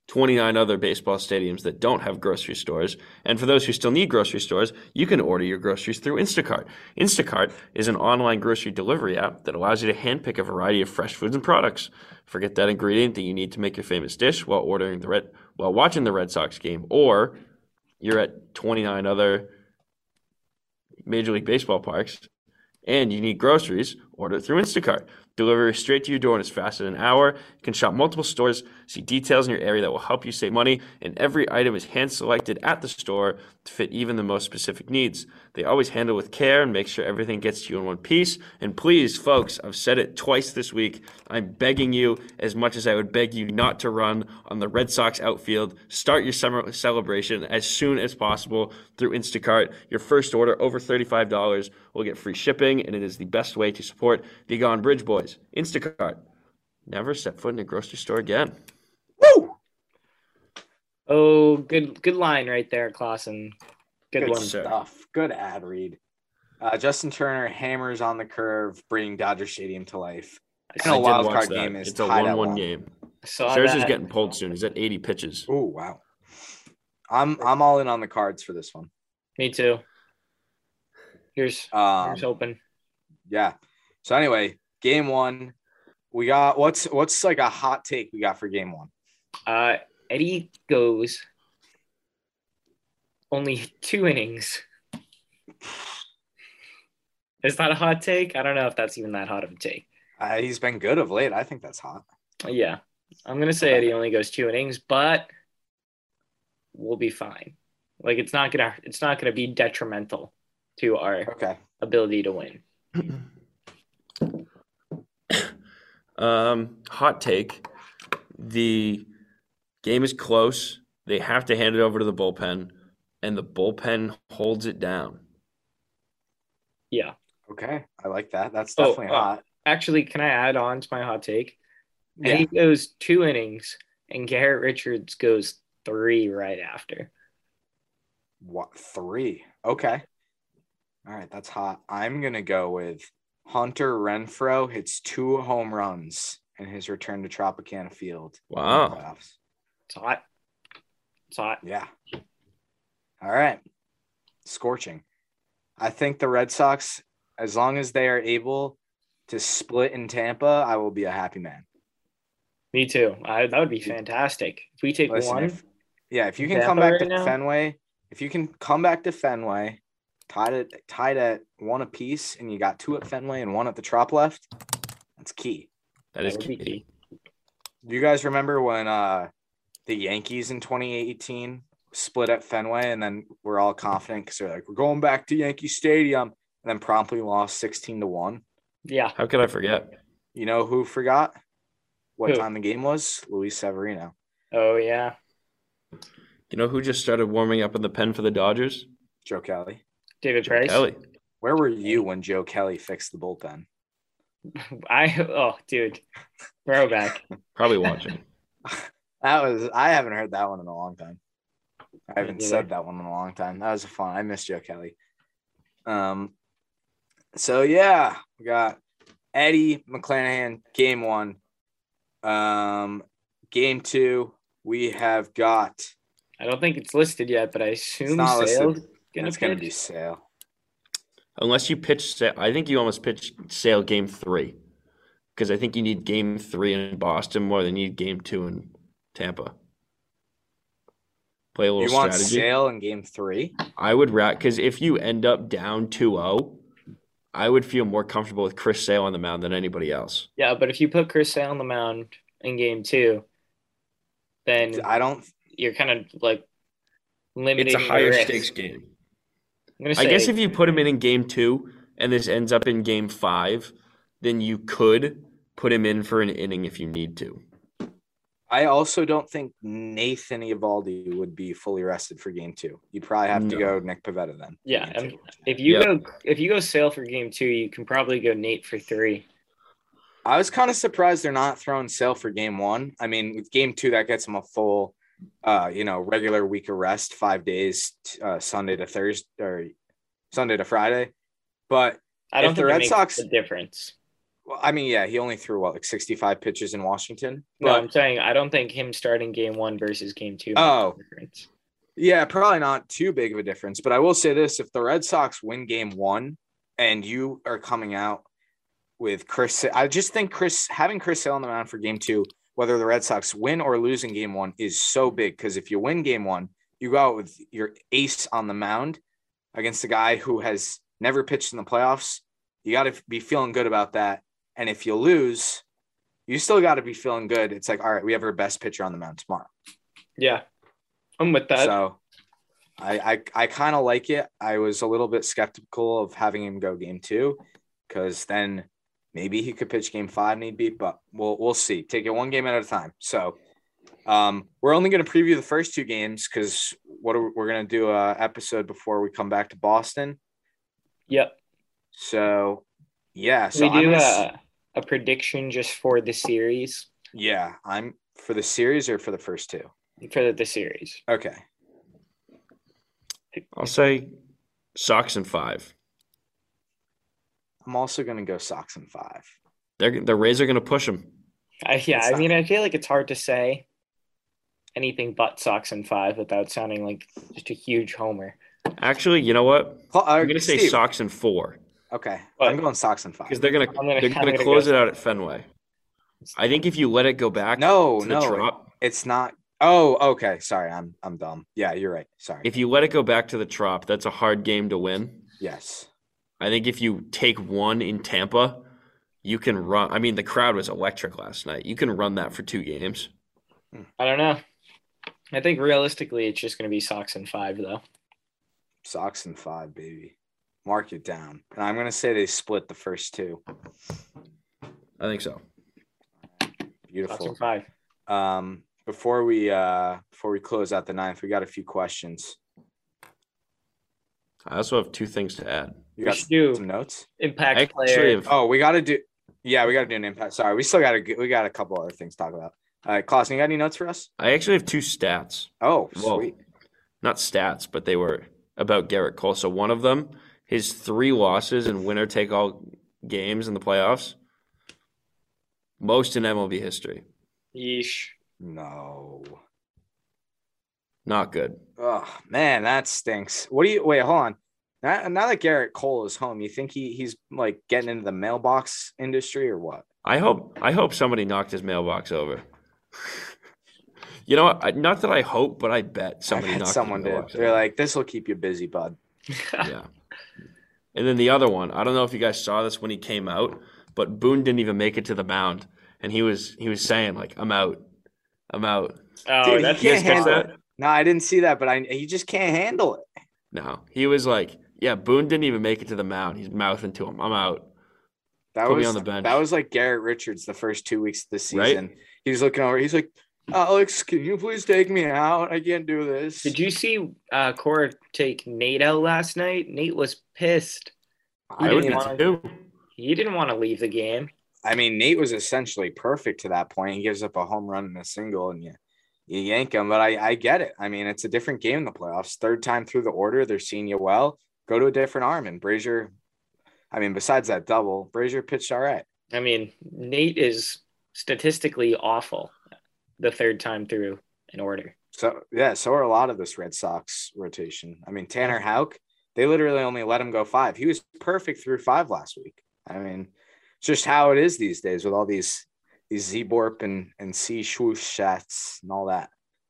29 other baseball stadiums that don't have grocery stores, and for those who still need grocery stores, you can order your groceries through Instacart. Instacart is an online grocery delivery app that allows you to handpick a variety of fresh foods and products. Forget that ingredient that you need to make your famous dish while ordering the red while watching the Red Sox game, or you're at 29 other Major League Baseball parks and you need groceries, order it through Instacart. Delivery straight to your door in as fast as an hour. You can shop multiple stores, see details in your area that will help you save money, and every item is hand selected at the store to fit even the most specific needs. They always handle with care and make sure everything gets to you in one piece. And please, folks, I've said it twice this week. I'm begging you, as much as I would beg you not to run on the Red Sox outfield, start your summer celebration as soon as possible through Instacart. Your first order over $35 will get free shipping, and it is the best way to support the Gone Bridge Boys. Instacart. Never step foot in a grocery store again. Woo! Oh, good good line right there, Clausen. Good, Good one. stuff. Good ad read. Uh, Justin Turner hammers on the curve, bringing Dodger Stadium to life. I And a wild card that. game is it's a tied at one-one one. game. Saw Scherzer's that. getting pulled soon. He's at 80 pitches. Oh wow. I'm I'm all in on the cards for this one. Me too. Here's Um, here's hoping. yeah. So anyway, game one, we got what's what's like a hot take we got for game one. Uh, Eddie goes only two innings. Is that a hot take? I don't know if that's even that hot of a take. Uh, he's been good of late. I think that's hot. Yeah, I'm gonna say Eddie only goes two innings, but we'll be fine. Like it's not gonna it's not gonna be detrimental to our Okay. ability to win. Um, hot take. The game is close. They have to hand it over to the bullpen, and the bullpen holds it down. Yeah. Okay. I like that. That's Oh, definitely uh, hot. Actually, can I add on to my hot take? Yeah. Eddie goes two innings, and Garrett Richards goes three right after. What three? Okay. All right, that's hot. I'm gonna go with Hunter Renfroe hits two home runs in his return to Tropicana Field. in the Wow. Playoffs. It's hot. It's hot. Yeah. All right. Scorching. I think the Red Sox, as long as they are able to split in Tampa, I will be a happy man. Me too. I, that would be fantastic. If we take Listen, one, if, yeah, if you can Tampa come back right to now? Fenway, if you can come back to Fenway, tied at tied at one apiece, and you got two at Fenway and one at the Trop left, that's key. That is would be key. Do you guys remember when uh the Yankees in 2018 split at Fenway and then we're all confident because they're like, we're going back to Yankee Stadium and then promptly lost 16 to 1. yeah, How could I forget? You know who forgot what Who? time the game was? Luis Severino. oh yeah, You know who just started warming up in the pen for the Dodgers? Joe Kelly. David Price. Kelly. Where were you when Joe Kelly fixed the bullpen? I oh dude, throwback. Probably watching. That was I haven't heard that one in a long time. I haven't neither. said that one in a long time. That was fun. I miss Joe Kelly. Um so yeah, we got Eddie McClanahan game one. Um game two, we have got I don't think it's listed yet, but I assume not listed. Sale's gonna it's gonna be sale. Unless you pitch, Sa- I think you almost pitch Sale game three, because I think you need game three in Boston more than you need game two in Tampa. Play a little You want strategy. sale in game three? I would rat because if you end up down 2-0, I would feel more comfortable with Chris Sale on the mound than anybody else. Yeah, but if you put Chris Sale on the mound in game two, then I don't you're kind of like limiting. It's a your higher risk. stakes game. I'm I guess if you put him in in game two and this ends up in game five, then you could put him in for an inning if you need to. I also don't think Nathan Eovaldi would be fully rested for game two. You'd probably have to go Nick Pivetta then. Yeah, game and if you Yep. go if you go Sale for game two, you can probably go Nate for three. I was kind of surprised they're not throwing Sale for game one. I mean, with game two, that gets him a full, uh, you know, regular week of rest, five days, uh, Sunday to Thursday or Sunday to Friday. But I don't If the Red Sox- the difference. Well, I mean, yeah, he only threw what like sixty-five pitches in Washington. No, I'm saying I don't think him starting game one versus game two. Oh. Yeah, probably not too big of a difference. But I will say this: if the Red Sox win Game One, and you are coming out with Chris, I just think Chris having Chris Sale on the mound for Game Two, whether the Red Sox win or lose in Game One, is so big because if you win Game One, you go out with your ace on the mound against a guy who has never pitched in the playoffs. You got to be feeling good about that. And if you lose, you still got to be feeling good. It's like, all right, we have our best pitcher on the mound tomorrow. Yeah, I'm with that. So I I, I kind of like it. I was a little bit skeptical of having him go game two because then maybe he could pitch game five need be, but we'll we'll see. Take it one game at a time. So um, we're only going to preview the first two games because what are, we- we're going to do a episode before we come back to Boston. yep. So yeah, so we I'm do gonna s- a, a prediction just for the series yeah, I'm for the series or for the first two. for the, the series. Okay. I'll say Sox and five. I'm also gonna go Sox and five. They're the Rays are going to push them. I, yeah, It's I not- mean, I feel like it's hard to say anything but Sox and five without sounding like just a huge homer. Actually, you know what? Uh, I'm going to say Steve. Sox in four Okay, What? I'm going Sox and five. because they're going to I'm gonna- they're going to gonna close go it out at Fenway. I think if you let it go back No, to the no, Trop, it's not. Oh, okay. Sorry, I'm I'm dumb. Yeah, you're right. Sorry. if you let it go back to the Trop, that's a hard game to win. yes. I think if you take one in Tampa, you can run. I mean, the crowd was electric last night. You can run that for two games. I don't know. I think realistically, it's just going to be Sox and five, though. Sox and five, baby. Mark it down. And I'm gonna say they split the first two. I think so. Beautiful. five. Um, before we uh before we close out the ninth, we got a few questions. I also have two things to add. You got should some notes? impact I player. have, Oh, we got to do. Yeah, we got to do an impact. Sorry, we still got to. We got a couple other things to talk about. All right, Clausen, you got any notes for us? I actually have two stats. Oh, Whoa. sweet. Not stats, but they were about Gerrit Cole. So one of them, his three losses in winner take all games in the playoffs, most in MLB history. Yeesh. No. Not good. Oh man, that stinks. What do you wait? Hold on. Now, now that Gerrit Cole is home, you think he he's like getting into the mailbox industry or what? I hope I hope somebody knocked his mailbox over. you know what? Not that I hope, but I bet somebody I bet knocked his someone did. mailbox They're over. like, this will keep you busy, bud. yeah. And then the other one, I don't know if you guys saw this when he came out, but Boone didn't even make it to the mound, and he was he was saying like, "I'm out, I'm out." Oh, Dude, he that's You can't handle that? No, I didn't see that, but I he just can't handle it. No, he was like, "Yeah, Boone didn't even make it to the mound. He's mouthing to him, I'm out." That Put me was on the bench. That was like Garrett Richards the first two weeks of the Right? season. He was looking over. He's like, Alex, can you please take me out? I can't do this. Did you see uh, Cora take Nate out last night? Nate was pissed. He I would didn't be wanna- too. He didn't want to leave the game. I mean, Nate was essentially perfect to that point. He gives up a home run and a single, and you you yank him. But I I get it. I mean, it's a different game in the playoffs. Third time through the order, they're seeing you well. Go to a different arm. And Brasier, I mean, besides that double, Brasier pitched all right. I mean, Nate is statistically awful the third time through in order. So yeah, so are a lot of this Red Sox rotation. I mean, Tanner Houck, they literally only let him go five. He was perfect through five last week. I mean, it's just how it is these days with all these these Z Borp and and C swoosh shots and all that.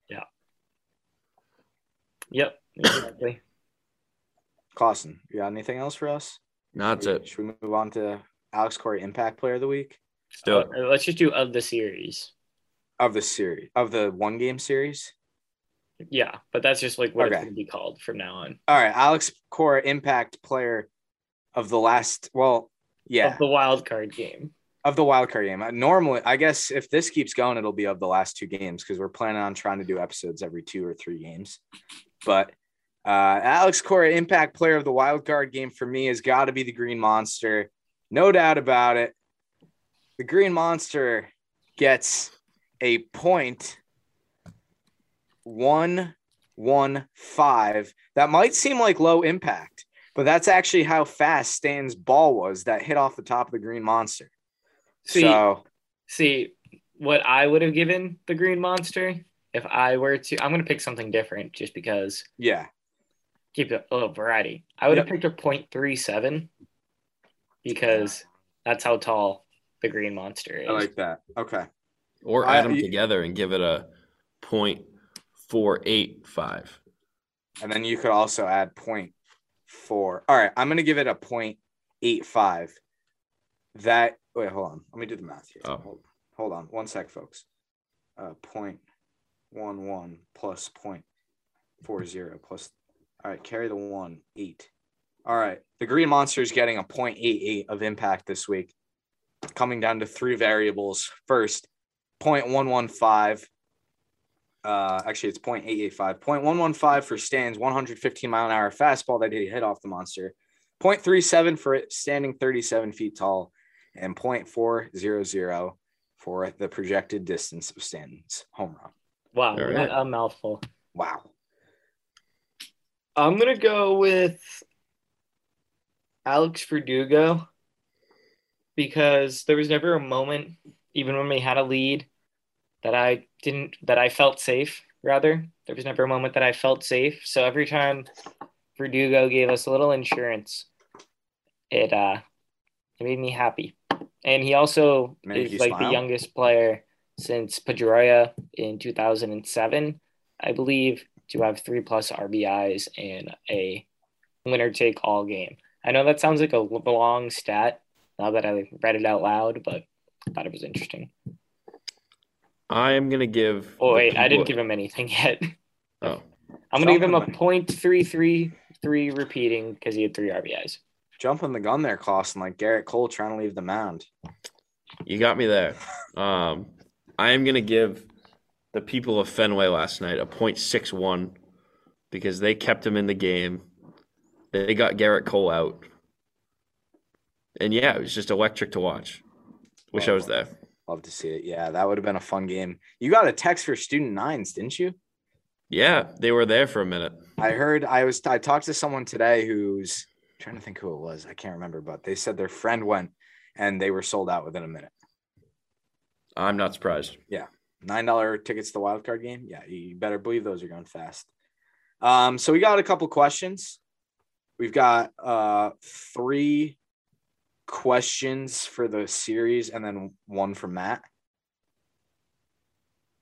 Yeah. Yep, exactly. Clausen, you got anything else for us? No, that's Should we- it. Should we move on to Alex Cora Impact Player of the Week Let's do it. Uh, let's just do of the series. Of the series of the one game series? Yeah, but that's just like what it's going to be called from now on. All right, Alex Cora Impact Player of the last. Well, yeah, Of the wild card game. of the wild card game. Normally, I guess if this keeps going, it'll be of the last two games because we're planning on trying to do episodes every two or three games. But uh, Alex Cora, impact player of the wild card game for me has got to be the Green Monster, no doubt about it. The Green Monster gets a point one one five. That might seem like low impact, but that's actually how fast Stan's ball was that hit off the top of the Green Monster. See, so see what I would have given the Green Monster if I were to. I'm going to pick something different just because yeah, keep it a little variety. I would have picked a .37 because that's how tall the Green Monster is. I like that. Okay. Or add them together and give it a point four eight five. And then you could also add point four. All right, I'm gonna give it a point eight five. That wait, hold on. Let me do the math here. Oh. Hold, hold on, one sec, folks. Uh, point one one plus point four zero plus. All right, carry the one eight. All right, the Green Monster is getting a point eight eight of impact this week, coming down to three variables. First, point one one five uh, actually it's 0.885 0.115 for stands 115 mile an hour fastball that he hit off the monster. 0.37 for it standing 37 feet tall. And 0.400 for the projected distance of stan's home run. Wow, right. a mouthful. wow. I'm gonna go with Alex Verdugo because there was never a moment, even when we had a lead, that I didn't that I felt safe. Rather, there was never a moment that I felt safe. So every time Verdugo gave us a little insurance, it uh it made me happy. And he also Make is like smile? the youngest player since Pedroia in 2007, I believe, to have three plus RBIs in a winner take all game. I know that sounds like a long stat now that I read it out loud, but I thought it was interesting. I am gonna give. Oh wait, I didn't give him anything yet. Oh, I'm gonna give him a Something. point three three three repeating because he had three RBIs. Jumping the gun there, Clausen, like Gerrit Cole trying to leave the mound. you got me there. Um, I am gonna give the people of Fenway last night a point six one because they kept him in the game. They got Gerrit Cole out, and yeah, it was just electric to watch. Wish I was there. Love to see it. Yeah, that would have been a fun game. You got a text for student nines, didn't you? Yeah, they were there for a minute. I heard I was I talked to someone today who's trying to think who it was. I can't remember, but they said their friend went and they were sold out within a minute. I'm not surprised. Yeah. Nine dollar tickets to the wild card game. Yeah, you better believe those are going fast. Um, so we got a couple questions. We've got uh three questions for the series and then one from Matt.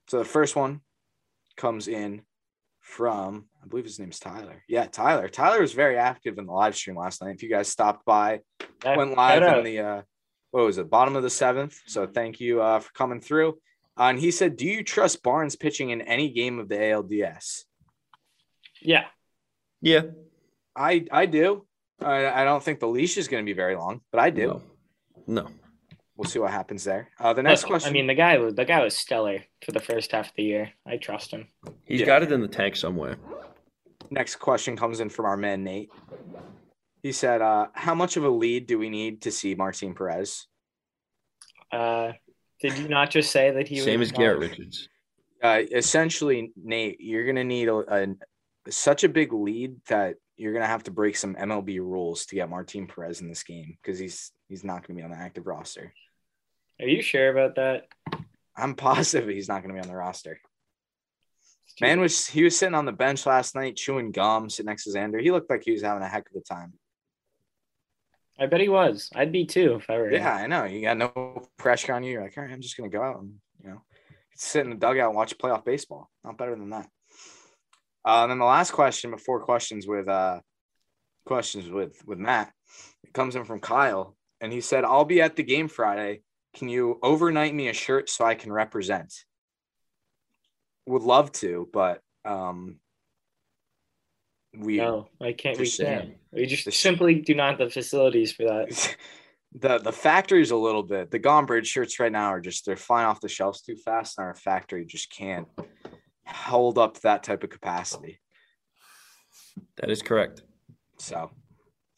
So the first one comes in from I believe his name's Tyler. Yeah, Tyler. Tyler was very active in the live stream last night. If you guys stopped by, That- went live shout in the uh what was it bottom of the seventh so thank you uh for coming through uh, and he said do you trust barnes pitching in any game of the alds yeah, Yeah, i i do i, I don't think the leash is going to be very long but i do No, no. we'll see what happens there uh the next Look, question I mean, the guy was the guy was stellar for the first half of the year. I trust him. He's Yeah. got it in the tank somewhere. next question comes in from our man nate he said uh how much of a lead do we need to see martin perez Uh, did you not just say that he Same was as Garrett Richards. uh essentially nate you're going to need a, a such a big lead that you're going to have to break some mlb rules to get martin perez in this game because he's he's not going to be on the active roster Are you sure about that? i'm positive he's not going to be on the roster man was he was sitting on the bench last night chewing gum sitting next to xander he looked like he was having a heck of a time I bet he was. I'd be too if I were. him. yeah i know you got no pressure on you you're like all right i'm just going to go out and you know sit in the dugout and watch playoff baseball not better than that uh, and then the last question before questions with uh questions with with matt it comes in from kyle and he said i'll be at the game friday can you overnight me a shirt so i can represent would love to but um we No, I can't. We Just can't. We just The simply do not have the facilities for that. the the factory's a little bit the Gombrich shirts right now are just they're flying off the shelves too fast and our factory just can't hold up to that type of capacity That is correct. so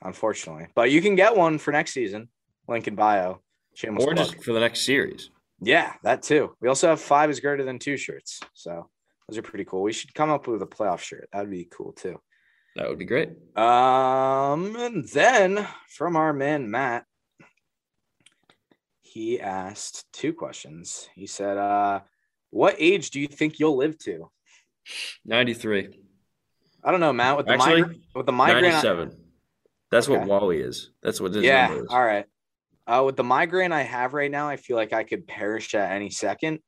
unfortunately but you can get one for next season link in bio shameless Or plug. just for the next series. yeah that too we also have five is greater than two shirts so those are pretty cool we should come up with a playoff shirt that'd be cool too That would be great. Um, and then from our man Matt, he asked two questions. He said, uh, what age do you think you'll live to? 93. I don't know, Matt, with the Actually, migraine with the migraine. I- 97. That's what Wally is. That's what his yeah, number is. all right. Uh, with the migraine I have right now, I feel like I could perish at any second.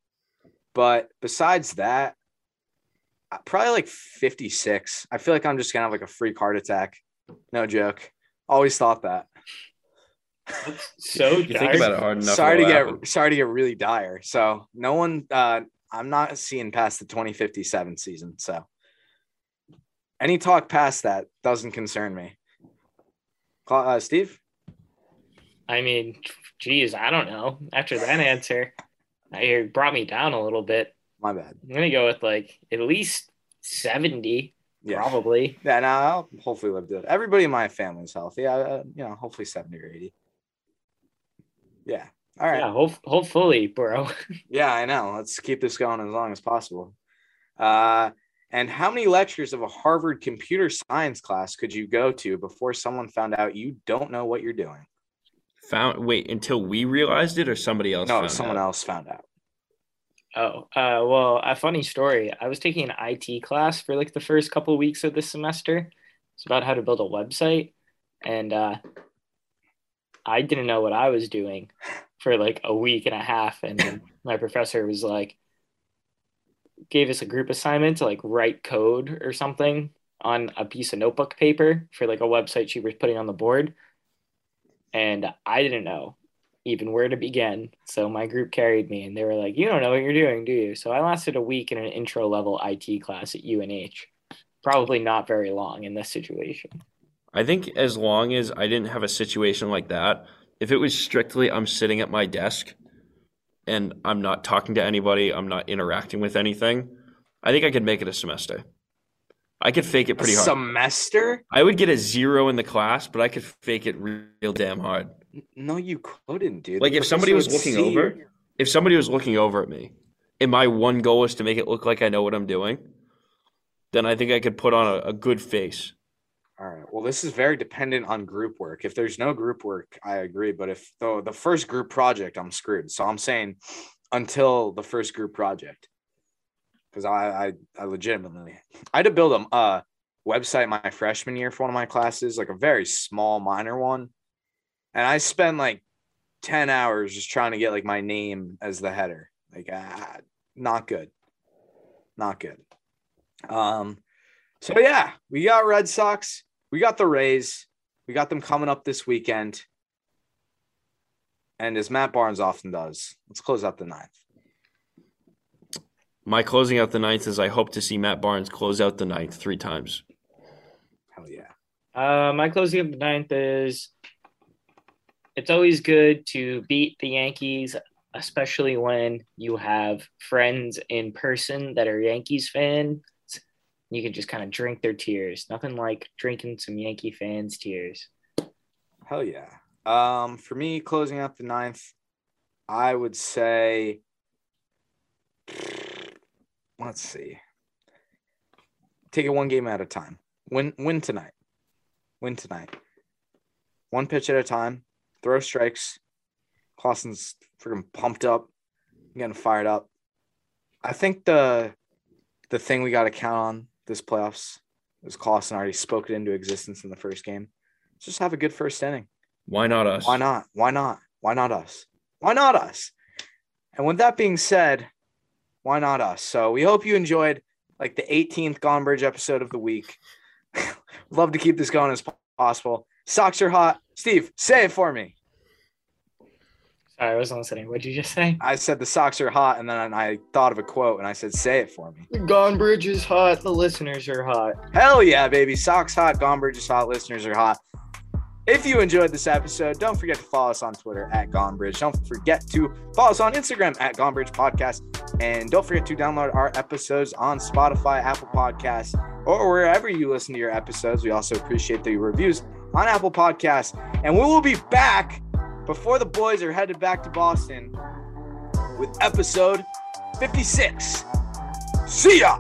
But besides that, uh, probably like 56. I feel like I'm just gonna have like a freak heart attack. No joke. Always thought that. So you think dark. about it hard enough. sorry to get happen. sorry to get really dire. So no one uh I'm not seeing past the 2057 season. So any talk past that doesn't concern me. Uh, Steve? I mean, geez, I don't know. After that answer, it brought me down a little bit. My bad. I'm gonna go with like at least seventy, Yeah. probably. Yeah, no, I'll hopefully live to it. Everybody in my family's healthy. I, uh, you know, hopefully 70 or 80. Yeah. All right. Yeah, hope, hopefully, bro. Yeah, I know. Let's keep this going as long as possible. Uh, And how many lectures of a Harvard computer science class could you go to before someone found out you don't know what you're doing? Found wait until we realized it, or somebody else? No, found someone out? else found out. Oh, uh, well, a funny story. I was taking an IT class for like the first couple of weeks of this semester. It's about how to build a website, and uh, I didn't know what I was doing for like a week and a half, and then my professor was like, gave us a group assignment to like write code or something on a piece of notebook paper for like a website she was putting on the board, and I didn't know even where to begin. So my group carried me and they were like, You don't know what you're doing, do you? So I lasted a week in an intro level IT class at UNH. Probably not very long in this situation. I think as long as I didn't have a situation like that, if it was strictly I'm sitting at my desk and I'm not talking to anybody, I'm not interacting with anything, I think I could make it a semester. I could fake it pretty hard. semester? I would get a zero in the class, but I could fake it real damn hard. No, you couldn't, dude. Like if somebody was looking would over, if somebody was looking over at me, and my one goal is to make it look like I know what I'm doing, then I think I could put on a, a good face. All right. Well, this is very dependent on group work. If there's no group work, I agree. But if the the first group project, I'm screwed. So I'm saying until the first group project, because I, I I legitimately I had to build a website my freshman year for one of my classes, like a very small minor one, and I spent like ten hours just trying to get like my name as the header. Like, ah, not good, not good. Um. So yeah, we got Red Sox. We got the Rays. We got them coming up this weekend. And as Matt Barnes often does, let's close out the ninth. My closing out the ninth is I hope to see Matt Barnes close out the ninth three times. Hell yeah. Uh, my closing of the ninth is it's always good to beat the Yankees, especially when you have friends in person that are Yankees fans. You can just kind of drink their tears. Nothing like drinking some Yankee fans' tears. Hell yeah. Um, for me, closing out the ninth, I would say let's see. Take it one game at a time. Win win tonight. Win tonight. One pitch at a time. Throw strikes. Clausen's freaking pumped up, getting fired up. I think the the thing we got to count on this playoffs is Clausen already spoke it into existence in the first game. Just have a good first inning. Why not us? Why not? Why not? Why not us? Why not us? And with that being said, why not us? So we hope you enjoyed like the 18th Gone Bridge episode of the week. Love to keep this going as possible. Socks are hot. Steve, say it for me. Sorry, I wasn't listening. What'd you just say? I said the socks are hot, and then I thought of a quote and I said, say it for me. Gone Bridge is hot. The listeners are hot. Hell yeah, baby. Socks hot, Gone Bridge is hot, listeners are hot. If you enjoyed this episode, don't forget to follow us on Twitter at Gonebridge. Don't forget to follow us on Instagram at Gonebridge Podcast. And don't forget to download our episodes on Spotify, Apple Podcasts, or wherever you listen to your episodes. We also appreciate the reviews on Apple Podcasts. And we will be back before the boys are headed back to Boston with episode 56. See ya!